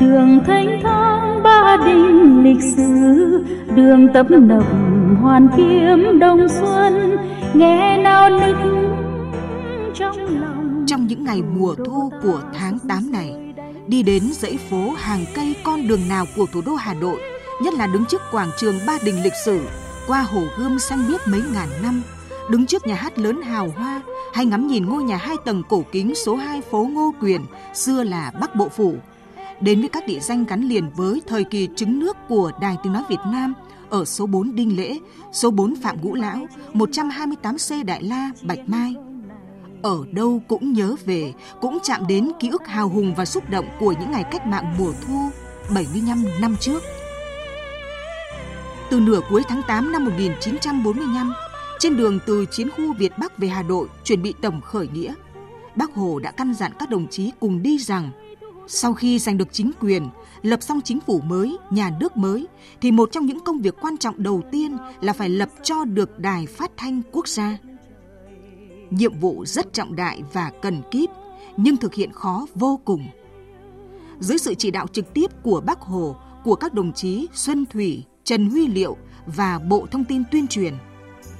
đường thanh thang ba đình lịch sử, đường tấp nập hoàn kiếm đông xuân, nghe nao nức trong lòng. Trong những ngày mùa thu của tháng 8 này, đi đến dãy phố hàng cây con đường nào của thủ đô Hà Nội, nhất là đứng trước quảng trường Ba Đình lịch sử, qua hồ gươm xanh biếc mấy ngàn năm, đứng trước nhà hát lớn hào hoa hay ngắm nhìn ngôi nhà hai tầng cổ kính số 2 phố Ngô Quyền, xưa là Bắc Bộ Phủ. Đến với các địa danh gắn liền với thời kỳ trứng nước của Đài Tiếng Nói Việt Nam ở số 4 Đinh Lễ, số 4 Phạm Ngũ Lão, 128C Đại La, Bạch Mai. Ở đâu cũng nhớ về, cũng chạm đến ký ức hào hùng và xúc động của những ngày cách mạng mùa thu 75 năm trước. Từ nửa cuối tháng 8 năm 1945, trên đường từ chiến khu Việt Bắc về Hà Nội chuẩn bị tổng khởi nghĩa, Bác Hồ đã căn dặn các đồng chí cùng đi rằng sau khi giành được chính quyền, lập xong chính phủ mới, nhà nước mới, thì một trong những công việc quan trọng đầu tiên là phải lập cho được đài phát thanh quốc gia. Nhiệm vụ rất trọng đại và cần kíp, nhưng thực hiện khó vô cùng. Dưới sự chỉ đạo trực tiếp của Bác Hồ, của các đồng chí Xuân Thủy, Trần Huy Liệu và Bộ Thông tin Tuyên truyền,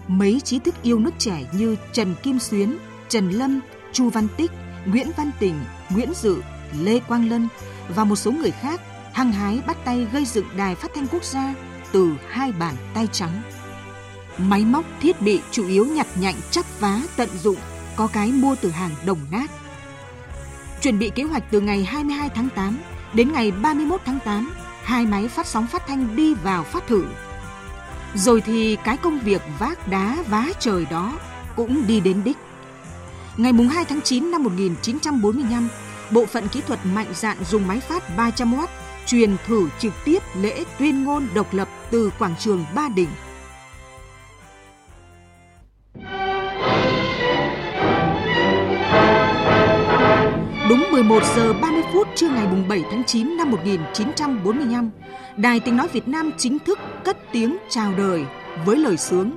mấy trí thức yêu nước trẻ như Trần Kim Xuyến, Trần Lâm, Chu Văn Tích, Nguyễn Văn Tình, Nguyễn Dự, Lê Quang Lân và một số người khác hăng hái bắt tay gây dựng đài phát thanh quốc gia từ hai bàn tay trắng. Máy móc thiết bị chủ yếu nhặt nhạnh chắp vá tận dụng, có cái mua từ hàng đồng nát. Chuẩn bị kế hoạch từ ngày 22 tháng 8 đến ngày 31 tháng 8, hai máy phát sóng phát thanh đi vào phát thử. Rồi thì cái công việc vác đá vá trời đó cũng đi đến đích. Ngày 2 tháng 9 năm 1945, bộ phận kỹ thuật mạnh dạn dùng máy phát 300W truyền thử trực tiếp lễ tuyên ngôn độc lập từ quảng trường Ba Đình. 11 giờ 30 phút trưa ngày 7 tháng 9 năm 1945, Đài Tiếng Nói Việt Nam chính thức cất tiếng chào đời với lời sướng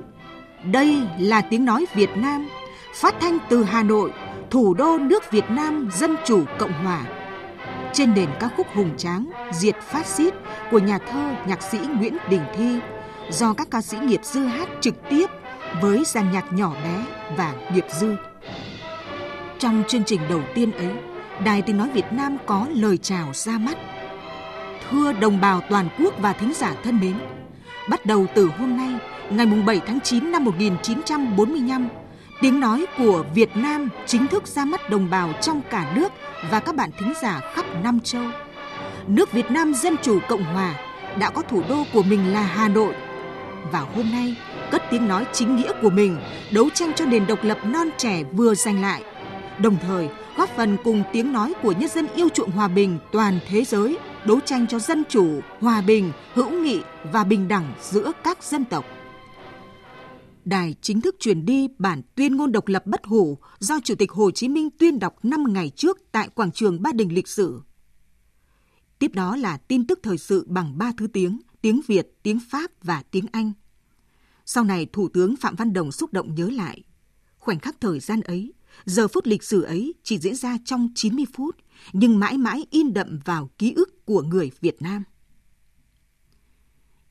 Đây là tiếng nói Việt Nam, phát thanh từ Hà Nội, thủ đô nước Việt Nam Dân Chủ Cộng Hòa. Trên nền ca khúc hùng tráng Diệt Phát Xít của nhà thơ nhạc sĩ Nguyễn Đình Thi do các ca sĩ nghiệp dư hát trực tiếp với dàn nhạc nhỏ bé và nghiệp dư. Trong chương trình đầu tiên ấy, Đài Tiếng Nói Việt Nam có lời chào ra mắt. Thưa đồng bào toàn quốc và thính giả thân mến, bắt đầu từ hôm nay, ngày 7 tháng 9 năm 1945, tiếng nói của Việt Nam chính thức ra mắt đồng bào trong cả nước và các bạn thính giả khắp năm châu. Nước Việt Nam Dân Chủ Cộng Hòa đã có thủ đô của mình là Hà Nội. Và hôm nay, cất tiếng nói chính nghĩa của mình, đấu tranh cho nền độc lập non trẻ vừa giành lại. Đồng thời, góp phần cùng tiếng nói của nhân dân yêu chuộng hòa bình toàn thế giới, đấu tranh cho dân chủ, hòa bình, hữu nghị và bình đẳng giữa các dân tộc. Đài chính thức truyền đi bản tuyên ngôn độc lập bất hủ do Chủ tịch Hồ Chí Minh tuyên đọc 5 ngày trước tại quảng trường Ba Đình lịch sử. Tiếp đó là tin tức thời sự bằng ba thứ tiếng, tiếng Việt, tiếng Pháp và tiếng Anh. Sau này, Thủ tướng Phạm Văn Đồng xúc động nhớ lại. Khoảnh khắc thời gian ấy, giờ phút lịch sử ấy chỉ diễn ra trong 90 phút, nhưng mãi mãi in đậm vào ký ức của người Việt Nam.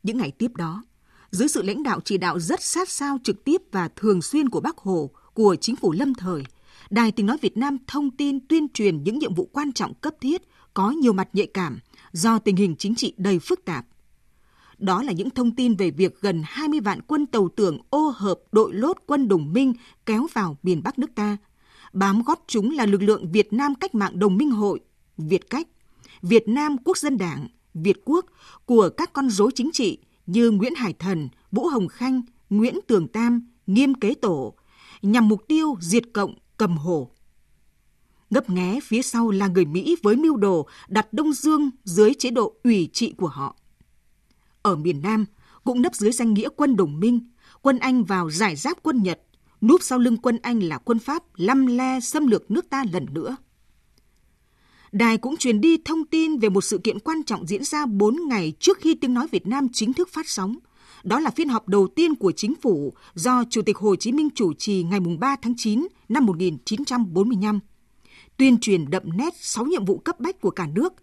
Những ngày tiếp đó, dưới sự lãnh đạo chỉ đạo rất sát sao trực tiếp và thường xuyên của Bác Hồ, của chính phủ lâm thời, Đài Tiếng Nói Việt Nam thông tin tuyên truyền những nhiệm vụ quan trọng cấp thiết có nhiều mặt nhạy cảm do tình hình chính trị đầy phức tạp. Đó là những thông tin về việc gần 20 vạn quân tàu tưởng ô hợp đội lốt quân đồng minh kéo vào miền Bắc nước ta bám gót chúng là lực lượng Việt Nam Cách mạng Đồng minh hội, Việt Cách, Việt Nam Quốc dân Đảng, Việt Quốc của các con rối chính trị như Nguyễn Hải Thần, Vũ Hồng Khanh, Nguyễn Tường Tam, Nghiêm Kế Tổ, nhằm mục tiêu diệt cộng cầm hồ. Ngấp nghé phía sau là người Mỹ với mưu đồ đặt Đông Dương dưới chế độ ủy trị của họ. Ở miền Nam, cũng nấp dưới danh nghĩa quân đồng minh, quân Anh vào giải giáp quân Nhật, núp sau lưng quân Anh là quân Pháp lăm le xâm lược nước ta lần nữa. Đài cũng truyền đi thông tin về một sự kiện quan trọng diễn ra 4 ngày trước khi tiếng nói Việt Nam chính thức phát sóng. Đó là phiên họp đầu tiên của chính phủ do Chủ tịch Hồ Chí Minh chủ trì ngày 3 tháng 9 năm 1945. Tuyên truyền đậm nét 6 nhiệm vụ cấp bách của cả nước,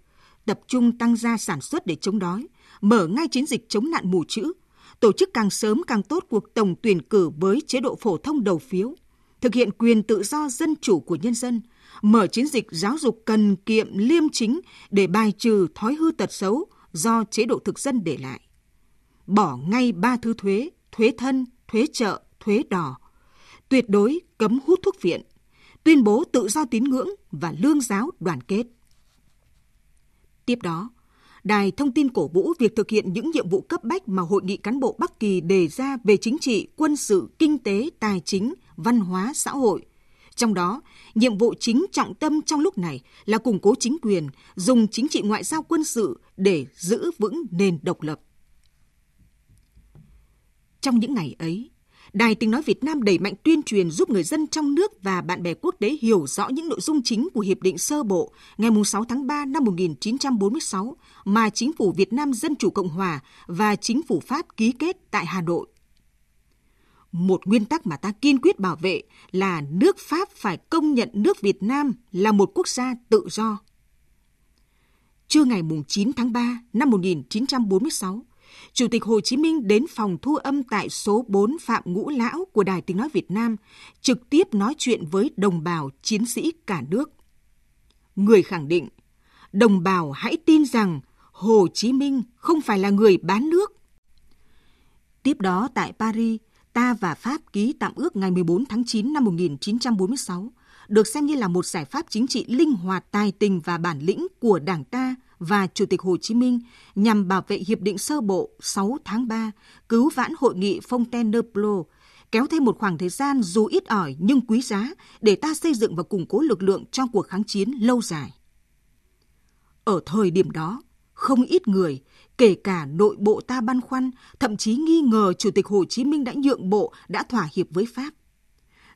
tập trung tăng gia sản xuất để chống đói, mở ngay chiến dịch chống nạn mù chữ, tổ chức càng sớm càng tốt cuộc tổng tuyển cử với chế độ phổ thông đầu phiếu, thực hiện quyền tự do dân chủ của nhân dân, mở chiến dịch giáo dục cần kiệm liêm chính để bài trừ thói hư tật xấu do chế độ thực dân để lại. Bỏ ngay ba thứ thuế, thuế thân, thuế chợ, thuế đỏ. Tuyệt đối cấm hút thuốc viện, tuyên bố tự do tín ngưỡng và lương giáo đoàn kết. Tiếp đó, Đài thông tin cổ vũ việc thực hiện những nhiệm vụ cấp bách mà Hội nghị cán bộ Bắc Kỳ đề ra về chính trị, quân sự, kinh tế, tài chính, văn hóa, xã hội. Trong đó, nhiệm vụ chính trọng tâm trong lúc này là củng cố chính quyền, dùng chính trị ngoại giao quân sự để giữ vững nền độc lập. Trong những ngày ấy, Đài Tiếng Nói Việt Nam đẩy mạnh tuyên truyền giúp người dân trong nước và bạn bè quốc tế hiểu rõ những nội dung chính của Hiệp định Sơ Bộ ngày 6 tháng 3 năm 1946 mà Chính phủ Việt Nam Dân Chủ Cộng Hòa và Chính phủ Pháp ký kết tại Hà Nội. Một nguyên tắc mà ta kiên quyết bảo vệ là nước Pháp phải công nhận nước Việt Nam là một quốc gia tự do. Trưa ngày 9 tháng 3 năm 1946, Chủ tịch Hồ Chí Minh đến phòng thu âm tại số 4 Phạm Ngũ Lão của Đài Tiếng Nói Việt Nam, trực tiếp nói chuyện với đồng bào chiến sĩ cả nước. Người khẳng định, đồng bào hãy tin rằng Hồ Chí Minh không phải là người bán nước. Tiếp đó tại Paris, ta và Pháp ký tạm ước ngày 14 tháng 9 năm 1946, được xem như là một giải pháp chính trị linh hoạt tài tình và bản lĩnh của Đảng ta – và Chủ tịch Hồ Chí Minh nhằm bảo vệ Hiệp định sơ bộ 6 tháng 3, cứu vãn hội nghị Fontainebleau, kéo thêm một khoảng thời gian dù ít ỏi nhưng quý giá để ta xây dựng và củng cố lực lượng trong cuộc kháng chiến lâu dài. Ở thời điểm đó, không ít người, kể cả nội bộ ta băn khoăn, thậm chí nghi ngờ Chủ tịch Hồ Chí Minh đã nhượng bộ, đã thỏa hiệp với Pháp.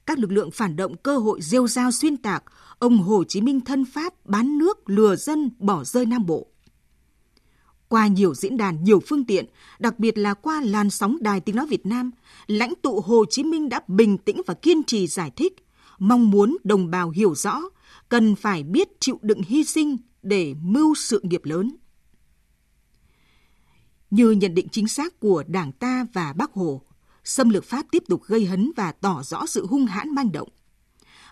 Các lực lượng phản động cơ hội rêu rao xuyên tạc, ông Hồ Chí Minh thân Pháp bán nước lừa dân bỏ rơi Nam Bộ. Qua nhiều diễn đàn, nhiều phương tiện, đặc biệt là qua làn sóng Đài Tiếng Nói Việt Nam, lãnh tụ Hồ Chí Minh đã bình tĩnh và kiên trì giải thích, mong muốn đồng bào hiểu rõ, cần phải biết chịu đựng hy sinh để mưu sự nghiệp lớn. Như nhận định chính xác của Đảng ta và Bác Hồ, xâm lược Pháp tiếp tục gây hấn và tỏ rõ sự hung hãn manh động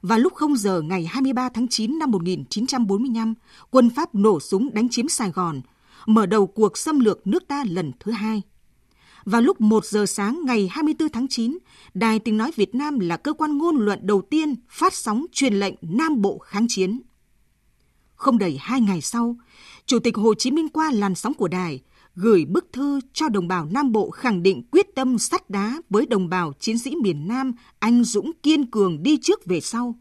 và lúc 0 giờ ngày 23 tháng 9 năm 1945, quân Pháp nổ súng đánh chiếm Sài Gòn, mở đầu cuộc xâm lược nước ta lần thứ hai. Vào lúc 1 giờ sáng ngày 24 tháng 9, Đài Tiếng Nói Việt Nam là cơ quan ngôn luận đầu tiên phát sóng truyền lệnh Nam Bộ kháng chiến. Không đầy hai ngày sau, Chủ tịch Hồ Chí Minh qua làn sóng của đài gửi bức thư cho đồng bào Nam Bộ khẳng định quyết tâm sắt đá với đồng bào chiến sĩ miền Nam anh dũng kiên cường đi trước về sau.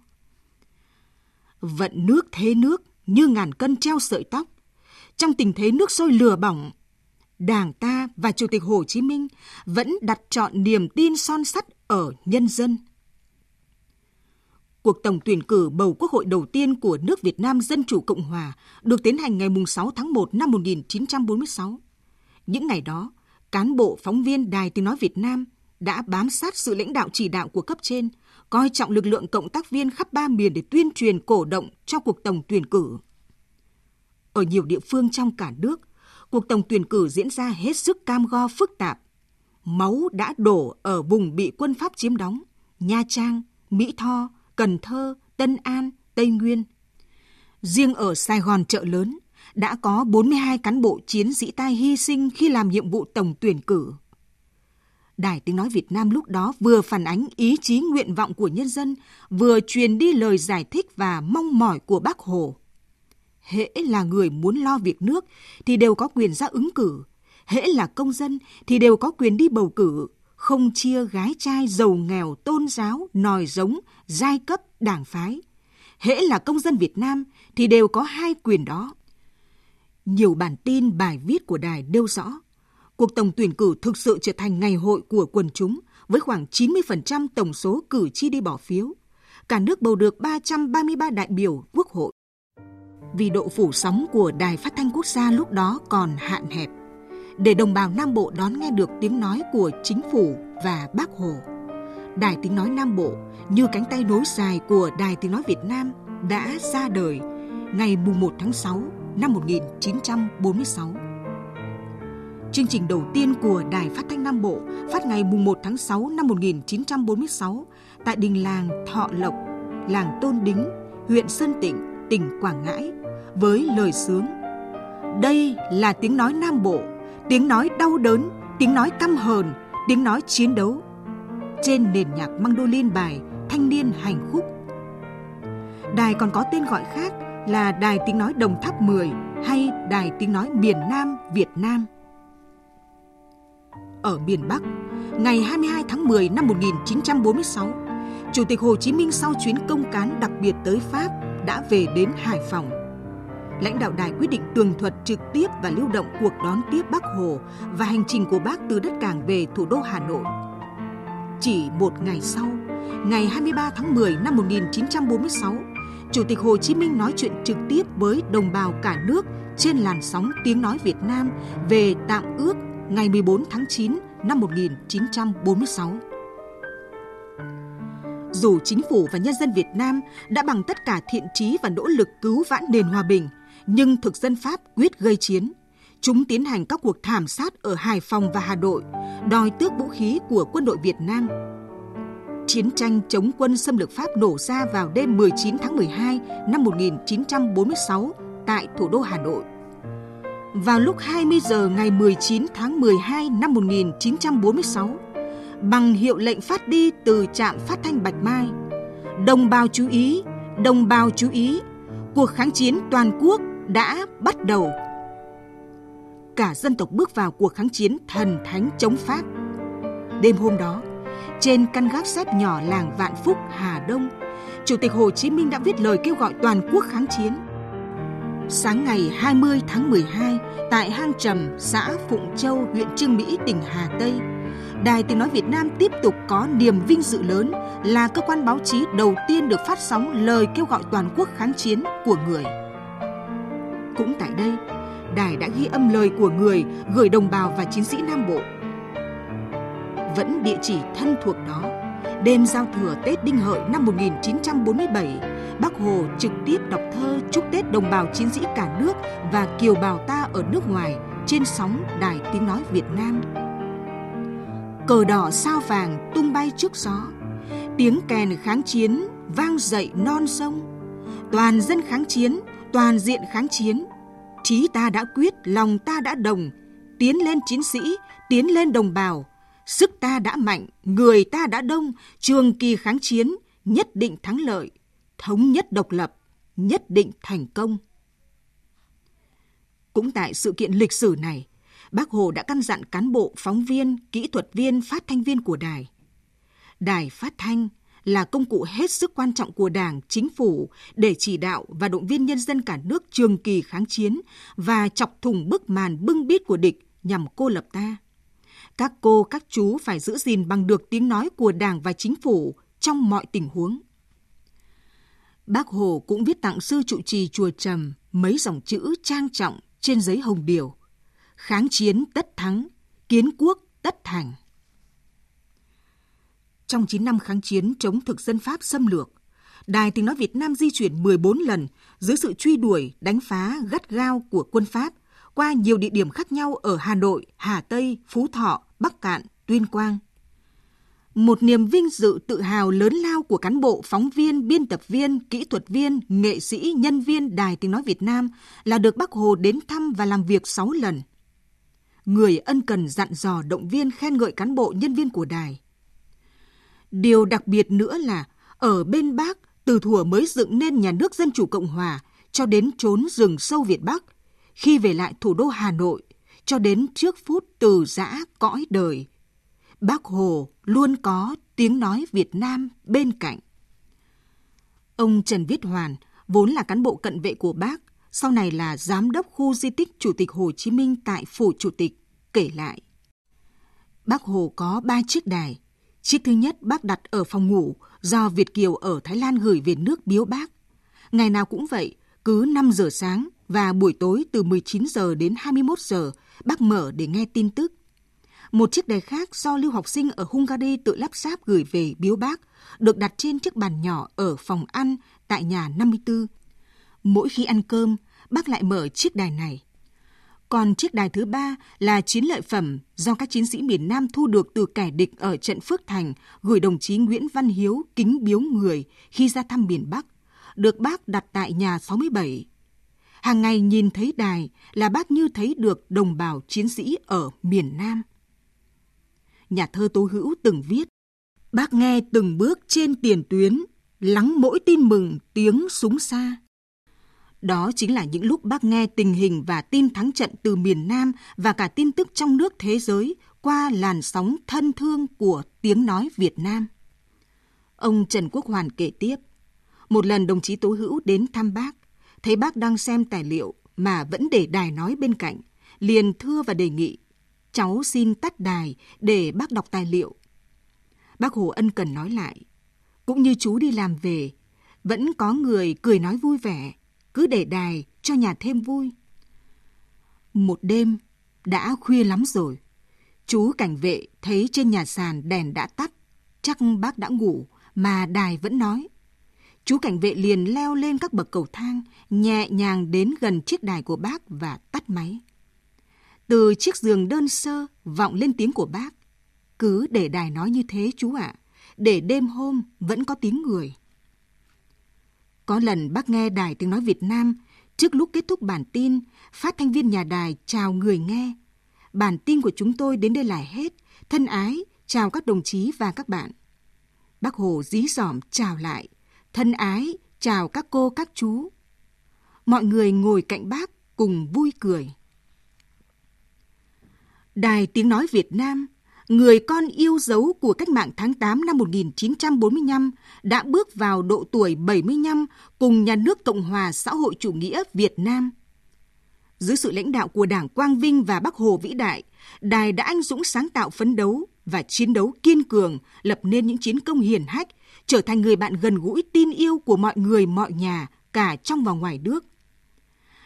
Vận nước thế nước như ngàn cân treo sợi tóc. Trong tình thế nước sôi lửa bỏng, Đảng ta và Chủ tịch Hồ Chí Minh vẫn đặt chọn niềm tin son sắt ở nhân dân. Cuộc tổng tuyển cử bầu quốc hội đầu tiên của nước Việt Nam Dân Chủ Cộng Hòa được tiến hành ngày 6 tháng 1 năm 1946. Những ngày đó, cán bộ phóng viên Đài Tiếng Nói Việt Nam đã bám sát sự lãnh đạo chỉ đạo của cấp trên, coi trọng lực lượng cộng tác viên khắp ba miền để tuyên truyền cổ động cho cuộc tổng tuyển cử. Ở nhiều địa phương trong cả nước, cuộc tổng tuyển cử diễn ra hết sức cam go phức tạp. Máu đã đổ ở vùng bị quân Pháp chiếm đóng, Nha Trang, Mỹ Tho, Cần Thơ, Tân An, Tây Nguyên. Riêng ở Sài Gòn chợ lớn, đã có 42 cán bộ chiến sĩ tai hy sinh khi làm nhiệm vụ tổng tuyển cử. Đài Tiếng Nói Việt Nam lúc đó vừa phản ánh ý chí nguyện vọng của nhân dân, vừa truyền đi lời giải thích và mong mỏi của bác Hồ. Hễ là người muốn lo việc nước thì đều có quyền ra ứng cử, hễ là công dân thì đều có quyền đi bầu cử, không chia gái trai giàu nghèo tôn giáo, nòi giống, giai cấp, đảng phái. Hễ là công dân Việt Nam thì đều có hai quyền đó. Nhiều bản tin bài viết của đài nêu rõ, cuộc tổng tuyển cử thực sự trở thành ngày hội của quần chúng với khoảng 90% tổng số cử tri đi bỏ phiếu. Cả nước bầu được 333 đại biểu quốc hội. Vì độ phủ sóng của Đài Phát thanh Quốc gia lúc đó còn hạn hẹp, để đồng bào Nam Bộ đón nghe được tiếng nói của chính phủ và bác Hồ. Đài Tiếng Nói Nam Bộ như cánh tay nối dài của Đài Tiếng Nói Việt Nam đã ra đời ngày 1 tháng 6 năm 1946. Chương trình đầu tiên của Đài Phát thanh Nam Bộ phát ngày 1 tháng 6 năm 1946 tại đình làng Thọ Lộc, làng Tôn Đính, huyện Sơn Tịnh, tỉnh Quảng Ngãi với lời sướng Đây là tiếng nói Nam Bộ, tiếng nói đau đớn, tiếng nói căm hờn, tiếng nói chiến đấu trên nền nhạc mandolin bài Thanh niên hành khúc. Đài còn có tên gọi khác là Đài Tiếng Nói Đồng Tháp 10 hay Đài Tiếng Nói Miền Nam Việt Nam. Ở miền Bắc, ngày 22 tháng 10 năm 1946, Chủ tịch Hồ Chí Minh sau chuyến công cán đặc biệt tới Pháp đã về đến Hải Phòng. Lãnh đạo đài quyết định tường thuật trực tiếp và lưu động cuộc đón tiếp Bác Hồ và hành trình của bác từ đất cảng về thủ đô Hà Nội. Chỉ một ngày sau, ngày 23 tháng 10 năm 1946, Chủ tịch Hồ Chí Minh nói chuyện trực tiếp với đồng bào cả nước trên làn sóng tiếng nói Việt Nam về tạm ước ngày 14 tháng 9 năm 1946. Dù chính phủ và nhân dân Việt Nam đã bằng tất cả thiện trí và nỗ lực cứu vãn nền hòa bình, nhưng thực dân Pháp quyết gây chiến. Chúng tiến hành các cuộc thảm sát ở Hải Phòng và Hà Nội, đòi tước vũ khí của quân đội Việt Nam Chiến tranh chống quân xâm lược Pháp nổ ra vào đêm 19 tháng 12 năm 1946 tại thủ đô Hà Nội. Vào lúc 20 giờ ngày 19 tháng 12 năm 1946, bằng hiệu lệnh phát đi từ trạm phát thanh Bạch Mai, đồng bào chú ý, đồng bào chú ý, cuộc kháng chiến toàn quốc đã bắt đầu. Cả dân tộc bước vào cuộc kháng chiến thần thánh chống Pháp. Đêm hôm đó, trên căn gác xếp nhỏ làng Vạn Phúc, Hà Đông, Chủ tịch Hồ Chí Minh đã viết lời kêu gọi toàn quốc kháng chiến. Sáng ngày 20 tháng 12, tại hang trầm, xã Phụng Châu, huyện Trương Mỹ, tỉnh Hà Tây, Đài Tiếng Nói Việt Nam tiếp tục có niềm vinh dự lớn là cơ quan báo chí đầu tiên được phát sóng lời kêu gọi toàn quốc kháng chiến của người. Cũng tại đây, Đài đã ghi âm lời của người gửi đồng bào và chiến sĩ Nam Bộ vẫn địa chỉ thân thuộc đó. Đêm giao thừa Tết Đinh Hợi năm 1947, Bác Hồ trực tiếp đọc thơ chúc Tết đồng bào chiến sĩ cả nước và kiều bào ta ở nước ngoài trên sóng Đài Tiếng Nói Việt Nam. Cờ đỏ sao vàng tung bay trước gió, tiếng kèn kháng chiến vang dậy non sông. Toàn dân kháng chiến, toàn diện kháng chiến. Trí ta đã quyết, lòng ta đã đồng, tiến lên chiến sĩ, tiến lên đồng bào, Sức ta đã mạnh, người ta đã đông, trường kỳ kháng chiến, nhất định thắng lợi, thống nhất độc lập, nhất định thành công. Cũng tại sự kiện lịch sử này, Bác Hồ đã căn dặn cán bộ, phóng viên, kỹ thuật viên, phát thanh viên của đài. Đài phát thanh là công cụ hết sức quan trọng của Đảng, Chính phủ để chỉ đạo và động viên nhân dân cả nước trường kỳ kháng chiến và chọc thủng bức màn bưng bít của địch nhằm cô lập ta. Các cô, các chú phải giữ gìn bằng được tiếng nói của Đảng và Chính phủ trong mọi tình huống. Bác Hồ cũng viết tặng sư trụ trì chùa Trầm mấy dòng chữ trang trọng trên giấy hồng điều. Kháng chiến tất thắng, kiến quốc tất thành. Trong 9 năm kháng chiến chống thực dân Pháp xâm lược, Đài Tiếng Nói Việt Nam di chuyển 14 lần dưới sự truy đuổi, đánh phá gắt gao của quân Pháp qua nhiều địa điểm khác nhau ở Hà Nội, Hà Tây, Phú Thọ, Bắc Cạn, Tuyên Quang. Một niềm vinh dự tự hào lớn lao của cán bộ, phóng viên, biên tập viên, kỹ thuật viên, nghệ sĩ, nhân viên Đài Tiếng Nói Việt Nam là được Bác Hồ đến thăm và làm việc 6 lần. người ân cần dặn dò động viên khen ngợi cán bộ nhân viên của đài. Điều đặc biệt nữa là ở bên Bác từ thuở mới dựng nên nhà nước Dân Chủ Cộng Hòa cho đến trốn rừng sâu Việt Bắc, khi về lại thủ đô Hà Nội, cho đến trước phút từ giã cõi đời. Bác Hồ luôn có tiếng nói Việt Nam bên cạnh. Ông Trần Viết Hoàn, vốn là cán bộ cận vệ của bác, sau này là giám đốc khu di tích Chủ tịch Hồ Chí Minh tại Phủ Chủ tịch, kể lại. Bác Hồ có ba chiếc đài. Chiếc thứ nhất bác đặt ở phòng ngủ do Việt Kiều ở Thái Lan gửi về nước biếu bác. Ngày nào cũng vậy, cứ 5 giờ sáng và buổi tối từ 19 giờ đến 21 giờ, bác mở để nghe tin tức. Một chiếc đài khác do lưu học sinh ở Hungary tự lắp ráp gửi về biếu bác, được đặt trên chiếc bàn nhỏ ở phòng ăn tại nhà 54. Mỗi khi ăn cơm, bác lại mở chiếc đài này. Còn chiếc đài thứ ba là chiến lợi phẩm do các chiến sĩ miền Nam thu được từ kẻ địch ở trận Phước Thành gửi đồng chí Nguyễn Văn Hiếu kính biếu người khi ra thăm miền Bắc, được bác đặt tại nhà 67. Hàng ngày nhìn thấy đài là bác như thấy được đồng bào chiến sĩ ở miền Nam. Nhà thơ Tố Hữu từng viết, bác nghe từng bước trên tiền tuyến, lắng mỗi tin mừng tiếng súng xa. Đó chính là những lúc bác nghe tình hình và tin thắng trận từ miền Nam và cả tin tức trong nước thế giới qua làn sóng thân thương của tiếng nói Việt Nam. Ông Trần Quốc Hoàn kể tiếp, một lần đồng chí Tố Hữu đến thăm bác, thấy bác đang xem tài liệu mà vẫn để đài nói bên cạnh, liền thưa và đề nghị, cháu xin tắt đài để bác đọc tài liệu. Bác Hồ ân cần nói lại, cũng như chú đi làm về, vẫn có người cười nói vui vẻ, cứ để đài cho nhà thêm vui. Một đêm, đã khuya lắm rồi. Chú cảnh vệ thấy trên nhà sàn đèn đã tắt, chắc bác đã ngủ mà đài vẫn nói. Chú cảnh vệ liền leo lên các bậc cầu thang, nhẹ nhàng đến gần chiếc đài của bác và tắt máy. Từ chiếc giường đơn sơ vọng lên tiếng của bác. Cứ để đài nói như thế chú ạ, để đêm hôm vẫn có tiếng người. Có lần bác nghe đài tiếng nói Việt Nam, trước lúc kết thúc bản tin, phát thanh viên nhà đài chào người nghe. Bản tin của chúng tôi đến đây là hết. Thân ái, chào các đồng chí và các bạn. Bác Hồ dí dỏm chào lại. Thân ái, chào các cô các chú. Mọi người ngồi cạnh bác cùng vui cười. Đài Tiếng Nói Việt Nam, người con yêu dấu của cách mạng tháng 8 năm 1945 đã bước vào độ tuổi 75 cùng nhà nước Cộng hòa xã hội chủ nghĩa Việt Nam. Dưới sự lãnh đạo của Đảng Quang Vinh và Bắc Hồ vĩ đại, Đài đã anh dũng sáng tạo phấn đấu và chiến đấu kiên cường, lập nên những chiến công hiển hách, trở thành người bạn gần gũi tin yêu của mọi người mọi nhà, cả trong và ngoài nước.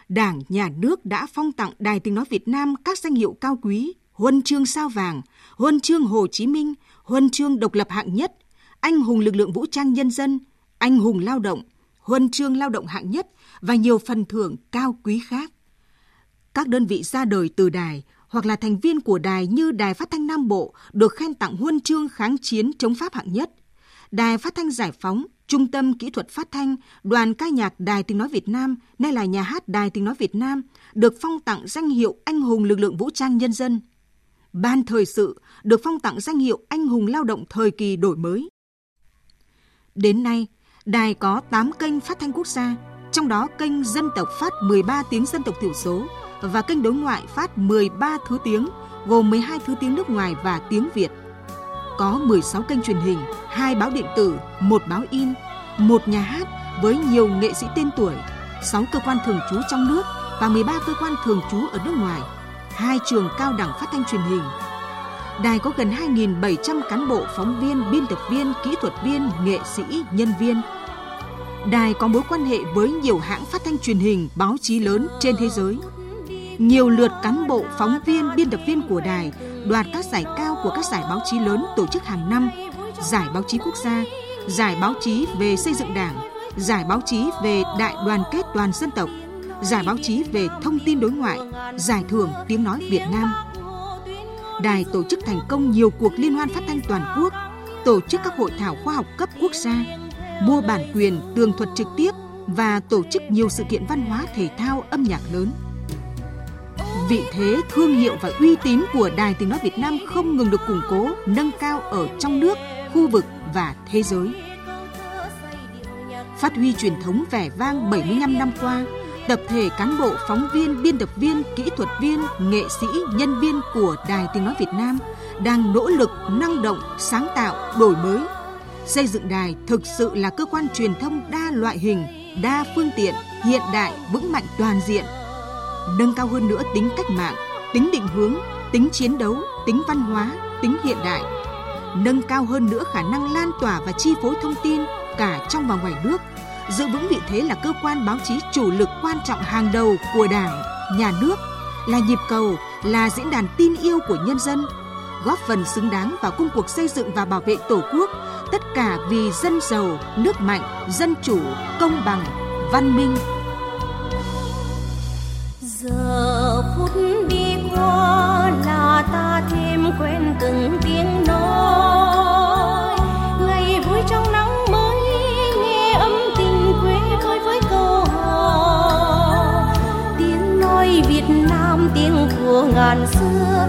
Đảng, Nhà nước đã phong tặng Đài Tiếng Nói Việt Nam các danh hiệu cao quý, huân chương sao vàng, huân chương Hồ Chí Minh, huân chương độc lập hạng nhất, anh hùng lực lượng vũ trang nhân dân, anh hùng lao động, huân chương lao động hạng nhất và nhiều phần thưởng cao quý khác. Các đơn vị ra đời từ đài hoặc là thành viên của đài như Đài Phát thanh Nam Bộ được khen tặng huân chương kháng chiến chống Pháp hạng nhất, Đài Phát thanh Giải phóng, Trung tâm Kỹ thuật Phát thanh, Đoàn ca nhạc Đài Tiếng Nói Việt Nam, nay là Nhà hát Đài Tiếng Nói Việt Nam, được phong tặng danh hiệu Anh hùng lực lượng vũ trang nhân dân. Ban Thời sự được phong tặng danh hiệu Anh hùng lao động thời kỳ đổi mới. Đến nay, đài có 8 kênh phát thanh quốc gia, trong đó kênh dân tộc phát 13 tiếng dân tộc thiểu số và kênh đối ngoại phát 13 thứ tiếng, gồm 12 thứ tiếng nước ngoài và tiếng Việt. Có 16 kênh truyền hình, hai báo điện tử, một báo in, một nhà hát với nhiều nghệ sĩ tên tuổi, 6 cơ quan thường trú trong nước và 13 cơ quan thường trú ở nước ngoài, hai trường cao đẳng phát thanh truyền hình. Đài có gần 2.700 cán bộ, phóng viên, biên tập viên, kỹ thuật viên, nghệ sĩ, nhân viên. Đài có mối quan hệ với nhiều hãng phát thanh truyền hình, báo chí lớn trên thế giới. Nhiều lượt cán bộ, phóng viên, biên tập viên của đài đoạt các giải cao của các giải báo chí lớn tổ chức hàng năm, giải báo chí quốc gia, giải báo chí về xây dựng đảng, giải báo chí về đại đoàn kết toàn dân tộc, giải báo chí về thông tin đối ngoại, giải thưởng tiếng nói Việt Nam. Đài tổ chức thành công nhiều cuộc liên hoan phát thanh toàn quốc, tổ chức các hội thảo khoa học cấp quốc gia, mua bản quyền tường thuật trực tiếp và tổ chức nhiều sự kiện văn hóa thể thao âm nhạc lớn vị thế, thương hiệu và uy tín của Đài Tiếng Nói Việt Nam không ngừng được củng cố, nâng cao ở trong nước, khu vực và thế giới. Phát huy truyền thống vẻ vang 75 năm qua, tập thể cán bộ, phóng viên, biên tập viên, kỹ thuật viên, nghệ sĩ, nhân viên của Đài Tiếng Nói Việt Nam đang nỗ lực, năng động, sáng tạo, đổi mới. Xây dựng đài thực sự là cơ quan truyền thông đa loại hình, đa phương tiện, hiện đại, vững mạnh toàn diện. Nâng cao hơn nữa tính cách mạng, tính định hướng, tính chiến đấu, tính văn hóa, tính hiện đại. Nâng cao hơn nữa khả năng lan tỏa và chi phối thông tin cả trong và ngoài nước – giữ vững vị thế là cơ quan báo chí chủ lực quan trọng hàng đầu của Đảng, nhà nước, là nhịp cầu, là diễn đàn tin yêu của nhân dân, góp phần xứng đáng vào công cuộc xây dựng và bảo vệ Tổ quốc, tất cả vì dân giàu, nước mạnh, dân chủ, công bằng, văn minh. Giờ phút đi qua là ta thêm quen từng tiếng nói. Ngày vui trong nắng mới nghe âm tình quê khơi với câu hò. Tiếng nói Việt Nam, tiếng của ngàn xưa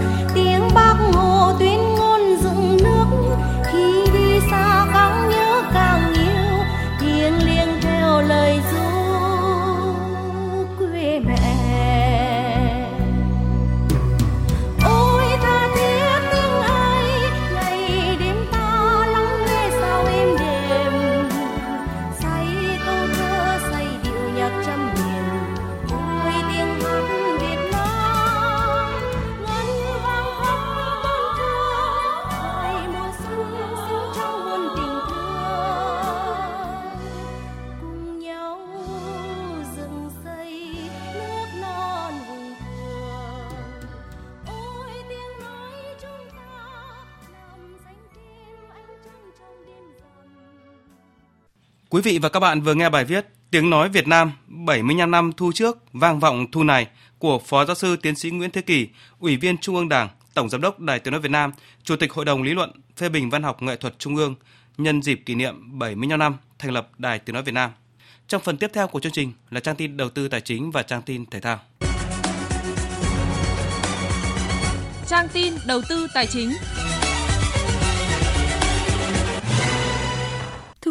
Quý vị và các bạn vừa nghe bài viết Tiếng nói Việt Nam 75 năm thu trước vang vọng thu này của Phó Giáo sư Tiến sĩ Nguyễn Thế Kỳ, Ủy viên Trung ương Đảng, Tổng Giám đốc Đài Tiếng nói Việt Nam, Chủ tịch Hội đồng Lý luận phê bình văn học nghệ thuật Trung ương nhân dịp kỷ niệm 75 năm thành lập Đài Tiếng nói Việt Nam. Trong phần tiếp theo của chương trình là trang tin đầu tư tài chính và trang tin thể thao. Trang tin đầu tư tài chính.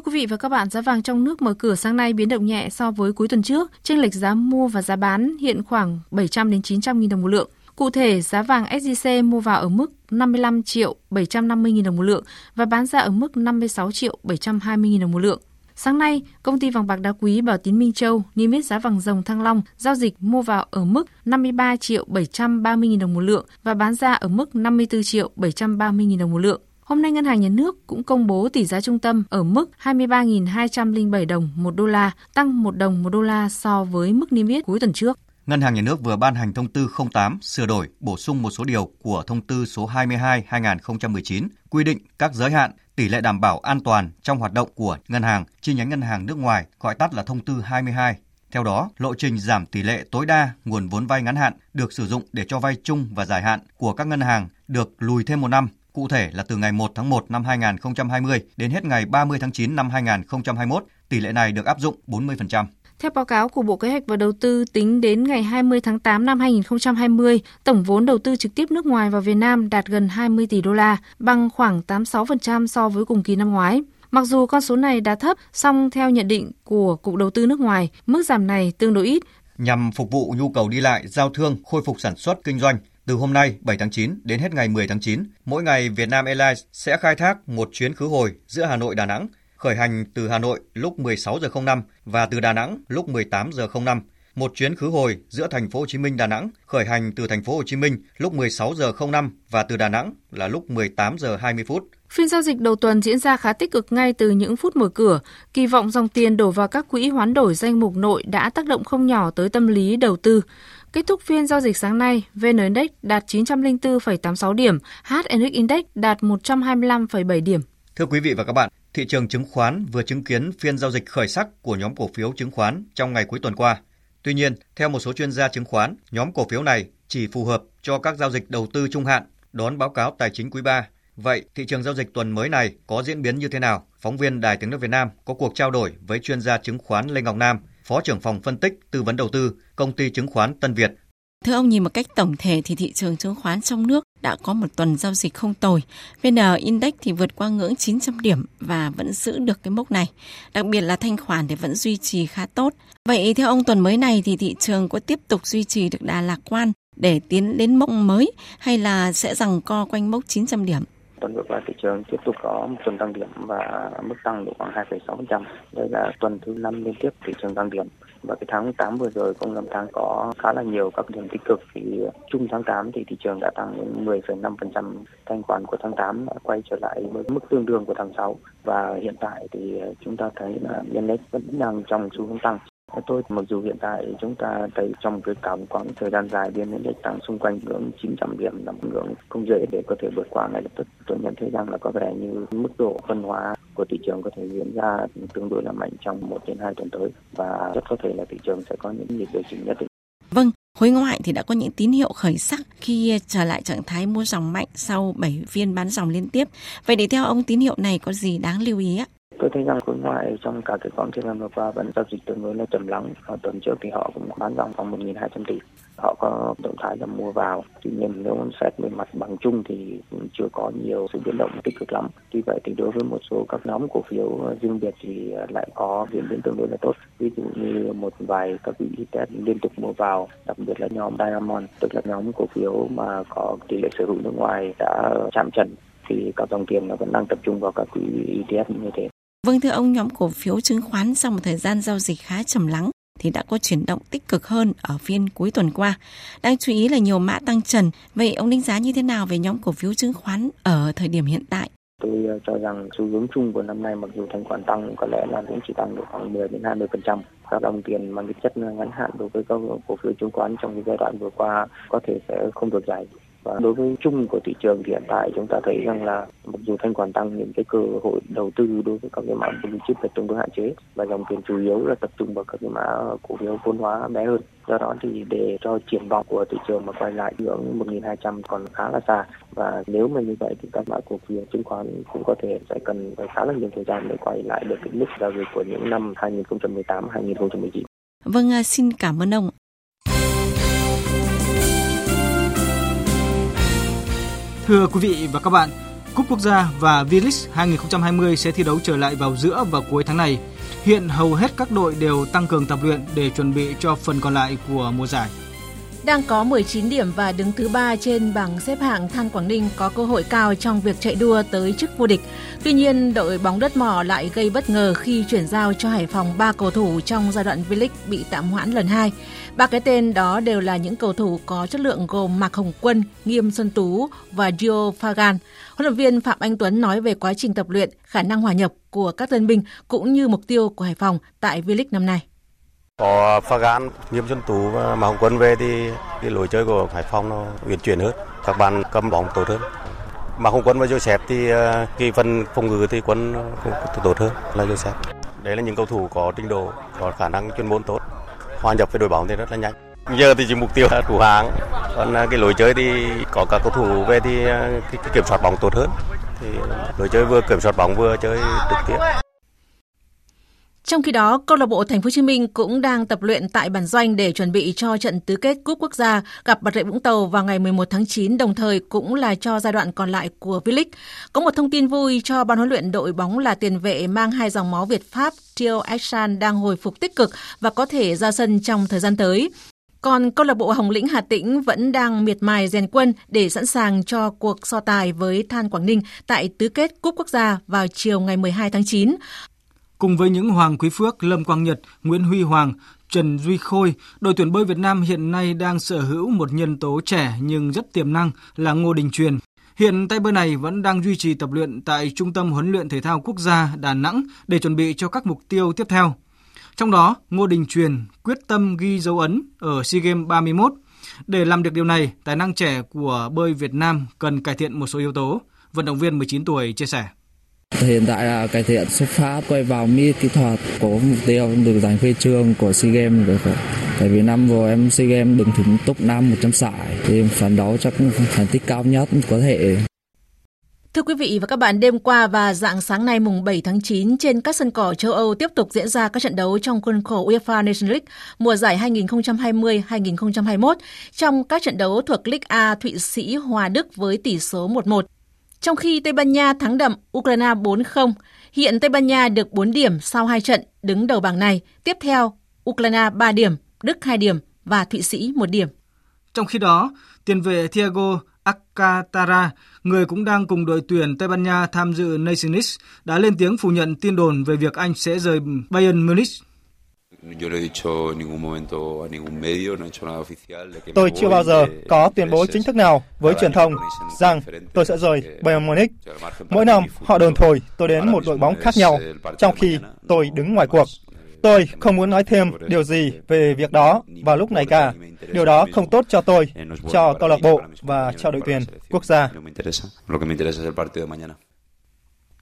Quý vị và các bạn, giá vàng trong nước mở cửa sáng nay biến động nhẹ so với cuối tuần trước. Chênh lệch giá mua và giá bán hiện khoảng 700 đến 900 000 đồng một lượng. Cụ thể, giá vàng SJC mua vào ở mức 55 triệu 750 000 đồng một lượng và bán ra ở mức 56 triệu 720 000 đồng một lượng. Sáng nay, công ty vàng bạc đá quý Bảo Tín Minh Châu niêm yết giá vàng dòng Thăng Long giao dịch mua vào ở mức 53 triệu 730 000 đồng một lượng và bán ra ở mức 54 triệu 730 000 đồng một lượng. Hôm nay Ngân hàng Nhà nước cũng công bố tỷ giá trung tâm ở mức 23.207 đồng một đô la, tăng 1 đồng một đô la so với mức niêm yết cuối tuần trước. Ngân hàng Nhà nước vừa ban hành thông tư 08 sửa đổi, bổ sung một số điều của thông tư số 22/2019 quy định các giới hạn, tỷ lệ đảm bảo an toàn trong hoạt động của ngân hàng chi nhánh ngân hàng nước ngoài, gọi tắt là thông tư 22. Theo đó, lộ trình giảm tỷ lệ tối đa nguồn vốn vay ngắn hạn được sử dụng để cho vay chung và dài hạn của các ngân hàng được lùi thêm một năm, cụ thể là từ ngày 1 tháng 1 năm 2020 đến hết ngày 30 tháng 9 năm 2021, tỷ lệ này được áp dụng 40%. Theo báo cáo của Bộ Kế hoạch và Đầu tư tính đến ngày 20 tháng 8 năm 2020, tổng vốn đầu tư trực tiếp nước ngoài vào Việt Nam đạt gần 20 tỷ đô la, bằng khoảng 86% so với cùng kỳ năm ngoái. Mặc dù con số này đã thấp, song theo nhận định của Cục Đầu tư nước ngoài, mức giảm này tương đối ít. Nhằm phục vụ nhu cầu đi lại, giao thương, khôi phục sản xuất, kinh doanh, từ hôm nay 7 tháng 9 đến hết ngày 10 tháng 9, mỗi ngày Vietnam Airlines sẽ khai thác một chuyến khứ hồi giữa Hà Nội Đà Nẵng, khởi hành từ Hà Nội lúc 16 giờ 05 và từ Đà Nẵng lúc 18 giờ 05. Một chuyến khứ hồi giữa thành phố Hồ Chí Minh Đà Nẵng khởi hành từ thành phố Hồ Chí Minh lúc 16 giờ 05 và từ Đà Nẵng là lúc 18 giờ 20 phút. Phiên giao dịch đầu tuần diễn ra khá tích cực ngay từ những phút mở cửa. Kỳ vọng dòng tiền đổ vào các quỹ hoán đổi danh mục nội đã tác động không nhỏ tới tâm lý đầu tư. Kết thúc phiên giao dịch sáng nay, VN Index đạt 904,86 điểm, HNX Index đạt 125,7 điểm. Thưa quý vị và các bạn, thị trường chứng khoán vừa chứng kiến phiên giao dịch khởi sắc của nhóm cổ phiếu chứng khoán trong ngày cuối tuần qua. Tuy nhiên, theo một số chuyên gia chứng khoán, nhóm cổ phiếu này chỉ phù hợp cho các giao dịch đầu tư trung hạn, đón báo cáo tài chính quý 3. Vậy, thị trường giao dịch tuần mới này có diễn biến như thế nào? Phóng viên Đài Tiếng Nói Việt Nam có cuộc trao đổi với chuyên gia chứng khoán Lê Ngọc Nam, Phó trưởng phòng phân tích tư vấn đầu tư, công ty chứng khoán Tân Việt. Thưa ông, nhìn một cách tổng thể thì thị trường chứng khoán trong nước đã có một tuần giao dịch không tồi. VN Index thì vượt qua ngưỡng 900 điểm và vẫn giữ được cái mốc này. Đặc biệt là thanh khoản thì vẫn duy trì khá tốt. Vậy theo ông tuần mới này thì thị trường có tiếp tục duy trì được đà lạc quan để tiến đến mốc mới hay là sẽ rằng co quanh mốc 900 điểm? Tuần vừa qua thị trường tiếp tục có một tuần tăng điểm và mức tăng độ khoảng 2,6%. Đây là tuần thứ năm liên tiếp thị trường tăng điểm. Và cái tháng 8 vừa rồi cũng là một tháng có khá là nhiều các điểm tích cực. Thì chung tháng 8 thì thị trường đã tăng đến 10,5% thanh khoản của tháng 8 đã quay trở lại với mức tương đương của tháng 6 và hiện tại thì chúng ta thấy là index vẫn đang trong xu hướng tăng tôi mặc dù hiện tại chúng ta thấy trong cái cả một quãng thời gian dài biên index tăng xung quanh ngưỡng 900 điểm là một ngưỡng không dễ để có thể vượt qua ngay lập tức tôi nhận thấy rằng là có vẻ như mức độ phân hóa của thị trường có thể diễn ra tương đối là mạnh trong một đến hai tuần tới và rất có thể là thị trường sẽ có những nhịp điều chỉnh nhất định. Vâng, Khối ngoại thì đã có những tín hiệu khởi sắc khi trở lại trạng thái mua dòng mạnh sau 7 phiên bán dòng liên tiếp. Vậy để theo ông tín hiệu này có gì đáng lưu ý ạ? Tôi thấy rằng khối ngoại trong cả cái quãng thời gian vừa qua vẫn giao dịch tương đối là trầm lắng. Ở tuần trước thì họ cũng bán dòng khoảng 1.200 tỷ. Họ có động thái là mua vào. Tuy nhiên nếu xét về mặt bằng chung thì cũng chưa có nhiều sự biến động tích cực lắm. Tuy vậy thì đối với một số các nhóm cổ phiếu riêng biệt thì lại có diễn biến tương đối là tốt. Ví dụ như một vài các vị ETF liên tục mua vào, đặc biệt là nhóm Diamond, tức là nhóm cổ phiếu mà có tỷ lệ sở hữu nước ngoài đã chạm trần thì các dòng tiền nó vẫn đang tập trung vào các quỹ ETF như thế. Vâng thưa ông, nhóm cổ phiếu chứng khoán sau một thời gian giao dịch khá trầm lắng thì đã có chuyển động tích cực hơn ở phiên cuối tuần qua. Đang chú ý là nhiều mã tăng trần. Vậy ông đánh giá như thế nào về nhóm cổ phiếu chứng khoán ở thời điểm hiện tại? Tôi ờ, cho rằng xu hướng chung của năm nay mặc dù thanh khoản tăng có lẽ là cũng chỉ tăng được khoảng 10 đến 20 phần trăm. Các đồng tiền mang tính chất ngắn hạn đối với các cổ phiếu chứng khoán trong cái giai đoạn vừa qua có thể sẽ không được giải và đối với chung của thị trường thì hiện tại chúng ta thấy rằng là mặc dù thanh khoản tăng những cái cơ hội đầu tư đối với các cái mã blue chip là tương đối hạn chế. Và dòng tiền chủ yếu là tập trung vào các cái mã cổ phiếu vốn hóa bé hơn. Do đó thì để cho triển vọng của thị trường mà quay lại ngưỡng 1.200 còn khá là xa. Và nếu mà như vậy thì các mã cổ phiếu chứng khoán cũng có thể sẽ cần phải khá là nhiều thời gian để quay lại được cái mức giao dịch của những năm 2018 2019 Vâng, à, xin cảm ơn ông. Thưa quý vị và các bạn, Cúp Quốc gia và V-League 2020 sẽ thi đấu trở lại vào giữa và cuối tháng này. Hiện hầu hết các đội đều tăng cường tập luyện để chuẩn bị cho phần còn lại của mùa giải. Đang có 19 điểm và đứng thứ ba trên bảng xếp hạng Than Quảng Ninh có cơ hội cao trong việc chạy đua tới chức vô địch. Tuy nhiên, đội bóng đất mỏ lại gây bất ngờ khi chuyển giao cho Hải Phòng 3 cầu thủ trong giai đoạn V-League bị tạm hoãn lần 2. Ba cái tên đó đều là những cầu thủ có chất lượng gồm Mạc Hồng Quân, Nghiêm Xuân Tú và Gio Fagan. Huấn luyện viên Phạm Anh Tuấn nói về quá trình tập luyện, khả năng hòa nhập của các tân binh cũng như mục tiêu của Hải Phòng tại V-League năm nay. Có Fagan, Nghiêm Xuân Tú và Mạc Hồng Quân về thì cái lối chơi của Hải Phòng nó uyển chuyển hơn, các bạn cầm bóng tốt hơn. Mạc Hồng Quân và Joseph thì ờ, cái phần phòng ngự thì Quân cũng tốt hơn là Joseph. Đấy là những cầu thủ có trình độ, có khả năng chuyên môn tốt hòa nhập với đội bóng thì rất là nhanh. Giờ thì chỉ mục tiêu là thủ hàng. Còn à, cái lối chơi thì có các cầu thủ về à, thì cái kiểm soát bóng tốt hơn. Thì lối chơi vừa kiểm soát bóng vừa chơi trực tiếp trong khi đó, câu lạc bộ Thành phố Hồ Chí Minh cũng đang tập luyện tại bản doanh để chuẩn bị cho trận tứ kết cúp quốc gia gặp Bà Rịa Vũng Tàu vào ngày 11 tháng 9, đồng thời cũng là cho giai đoạn còn lại của V-League. Có một thông tin vui cho ban huấn luyện đội bóng là tiền vệ mang hai dòng máu Việt Pháp Tio Action đang hồi phục tích cực và có thể ra sân trong thời gian tới. Còn câu lạc bộ Hồng Lĩnh Hà Tĩnh vẫn đang miệt mài rèn quân để sẵn sàng cho cuộc so tài với Than Quảng Ninh tại tứ kết Cúp Quốc gia vào chiều ngày 12 tháng 9. Cùng với những Hoàng Quý Phước, Lâm Quang Nhật, Nguyễn Huy Hoàng, Trần Duy Khôi, đội tuyển bơi Việt Nam hiện nay đang sở hữu một nhân tố trẻ nhưng rất tiềm năng là Ngô Đình Truyền. Hiện tay bơi này vẫn đang duy trì tập luyện tại Trung tâm huấn luyện thể thao quốc gia Đà Nẵng để chuẩn bị cho các mục tiêu tiếp theo. Trong đó, Ngô Đình Truyền quyết tâm ghi dấu ấn ở SEA Games 31. Để làm được điều này, tài năng trẻ của bơi Việt Nam cần cải thiện một số yếu tố. Vận động viên 19 tuổi chia sẻ. Hiện tại là cải thiện xuất phát, quay vào mi kỹ thuật, có mục tiêu được giành huy chương của SEA Games được Tại vì năm vừa em SEA Games đứng thứ top 5 100 giải thì phấn đấu chắc thành tích cao nhất có thể. Thưa quý vị và các bạn, đêm qua và dạng sáng nay mùng 7 tháng 9 trên các sân cỏ châu Âu tiếp tục diễn ra các trận đấu trong khuôn khổ UEFA Nations League mùa giải 2020-2021. Trong các trận đấu thuộc League A, Thụy Sĩ hòa Đức với tỷ số 1-1. Trong khi Tây Ban Nha thắng đậm Ukraine 4-0, hiện Tây Ban Nha được 4 điểm sau 2 trận đứng đầu bảng này. Tiếp theo, Ukraine 3 điểm, Đức 2 điểm và Thụy Sĩ 1 điểm. Trong khi đó, tiền vệ Thiago Alcantara, người cũng đang cùng đội tuyển Tây Ban Nha tham dự Nations League, đã lên tiếng phủ nhận tin đồn về việc anh sẽ rời Bayern Munich. Tôi chưa bao giờ có tuyên bố chính thức nào với truyền thông rằng tôi sẽ rời Bayern Munich. Mỗi năm họ đồn thổi tôi đến một đội bóng khác nhau, trong khi tôi đứng ngoài cuộc. Tôi không muốn nói thêm điều gì về việc đó vào lúc này cả. Điều đó không tốt cho tôi, cho câu lạc bộ và cho đội tuyển quốc gia.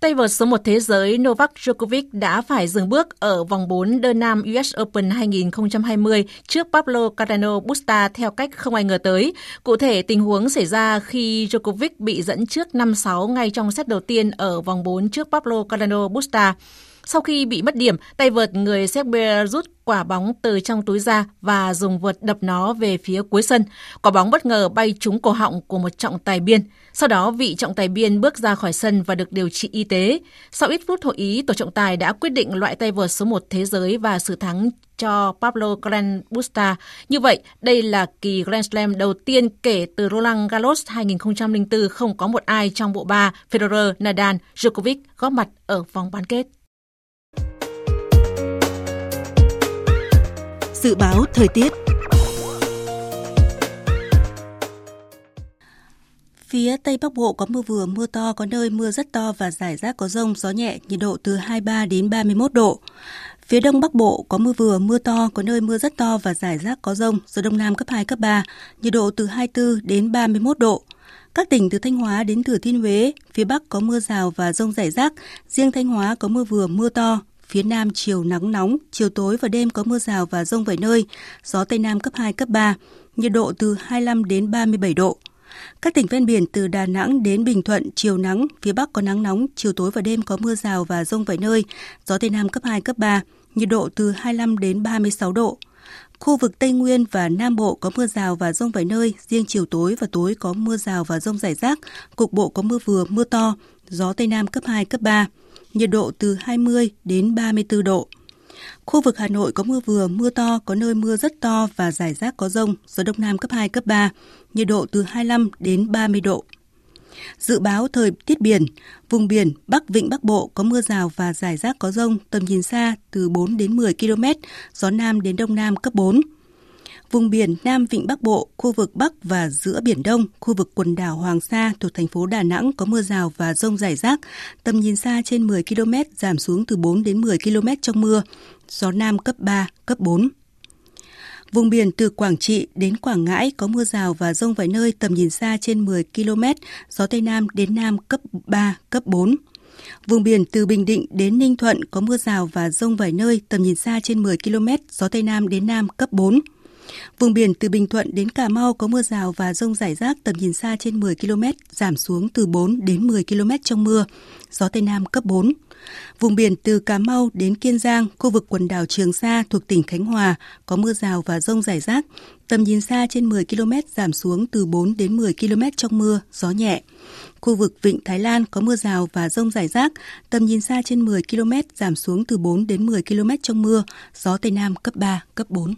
Tay vợt số 1 thế giới Novak Djokovic đã phải dừng bước ở vòng 4 đơn nam US Open 2020 trước Pablo Carreno Busta theo cách không ai ngờ tới. Cụ thể, tình huống xảy ra khi Djokovic bị dẫn trước 5-6 ngay trong set đầu tiên ở vòng 4 trước Pablo Carreno Busta. Sau khi bị mất điểm, tay vợt người Serbia rút quả bóng từ trong túi ra và dùng vợt đập nó về phía cuối sân. Quả bóng bất ngờ bay trúng cổ họng của một trọng tài biên. Sau đó, vị trọng tài biên bước ra khỏi sân và được điều trị y tế. Sau ít phút hội ý, tổ trọng tài đã quyết định loại tay vợt số 1 thế giới và sự thắng cho Pablo Gran Busta. Như vậy, đây là kỳ Grand Slam đầu tiên kể từ Roland Garros 2004 không có một ai trong bộ ba Federer, Nadal, Djokovic góp mặt ở vòng bán kết. Dự báo thời tiết Phía Tây Bắc Bộ có mưa vừa, mưa to, có nơi mưa rất to và rải rác có rông, gió nhẹ, nhiệt độ từ 23 đến 31 độ. Phía Đông Bắc Bộ có mưa vừa, mưa to, có nơi mưa rất to và rải rác có rông, gió Đông Nam cấp 2, cấp 3, nhiệt độ từ 24 đến 31 độ. Các tỉnh từ Thanh Hóa đến Thừa Thiên Huế, phía Bắc có mưa rào và rông rải rác, riêng Thanh Hóa có mưa vừa, mưa to, phía Nam chiều nắng nóng, chiều tối và đêm có mưa rào và rông vài nơi, gió Tây Nam cấp 2, cấp 3, nhiệt độ từ 25 đến 37 độ. Các tỉnh ven biển từ Đà Nẵng đến Bình Thuận, chiều nắng, phía Bắc có nắng nóng, chiều tối và đêm có mưa rào và rông vài nơi, gió Tây Nam cấp 2, cấp 3, nhiệt độ từ 25 đến 36 độ. Khu vực Tây Nguyên và Nam Bộ có mưa rào và rông vài nơi, riêng chiều tối và tối có mưa rào và rông rải rác, cục bộ có mưa vừa, mưa to, gió Tây Nam cấp 2, cấp 3, nhiệt độ từ 20 đến 34 độ. Khu vực Hà Nội có mưa vừa, mưa to, có nơi mưa rất to và rải rác có rông, gió Đông Nam cấp 2, cấp 3, nhiệt độ từ 25 đến 30 độ. Dự báo thời tiết biển, vùng biển Bắc Vịnh Bắc Bộ có mưa rào và rải rác có rông, tầm nhìn xa từ 4 đến 10 km, gió Nam đến Đông Nam cấp 4. Vùng biển Nam Vịnh Bắc Bộ, khu vực Bắc và giữa Biển Đông, khu vực quần đảo Hoàng Sa thuộc thành phố Đà Nẵng có mưa rào và rông rải rác, tầm nhìn xa trên 10 km, giảm xuống từ 4 đến 10 km trong mưa, gió Nam cấp 3, cấp 4. Vùng biển từ Quảng Trị đến Quảng Ngãi có mưa rào và rông vài nơi tầm nhìn xa trên 10 km, gió Tây Nam đến Nam cấp 3, cấp 4. Vùng biển từ Bình Định đến Ninh Thuận có mưa rào và rông vài nơi tầm nhìn xa trên 10 km, gió Tây Nam đến Nam cấp 4. Vùng biển từ Bình Thuận đến Cà Mau có mưa rào và rông rải rác tầm nhìn xa trên 10 km, giảm xuống từ 4 đến 10 km trong mưa, gió Tây Nam cấp 4. Vùng biển từ Cà Mau đến Kiên Giang, khu vực quần đảo Trường Sa thuộc tỉnh Khánh Hòa có mưa rào và rông rải rác, tầm nhìn xa trên 10 km giảm xuống từ 4 đến 10 km trong mưa, gió nhẹ. Khu vực Vịnh Thái Lan có mưa rào và rông rải rác, tầm nhìn xa trên 10 km giảm xuống từ 4 đến 10 km trong mưa, gió Tây Nam cấp 3, cấp 4.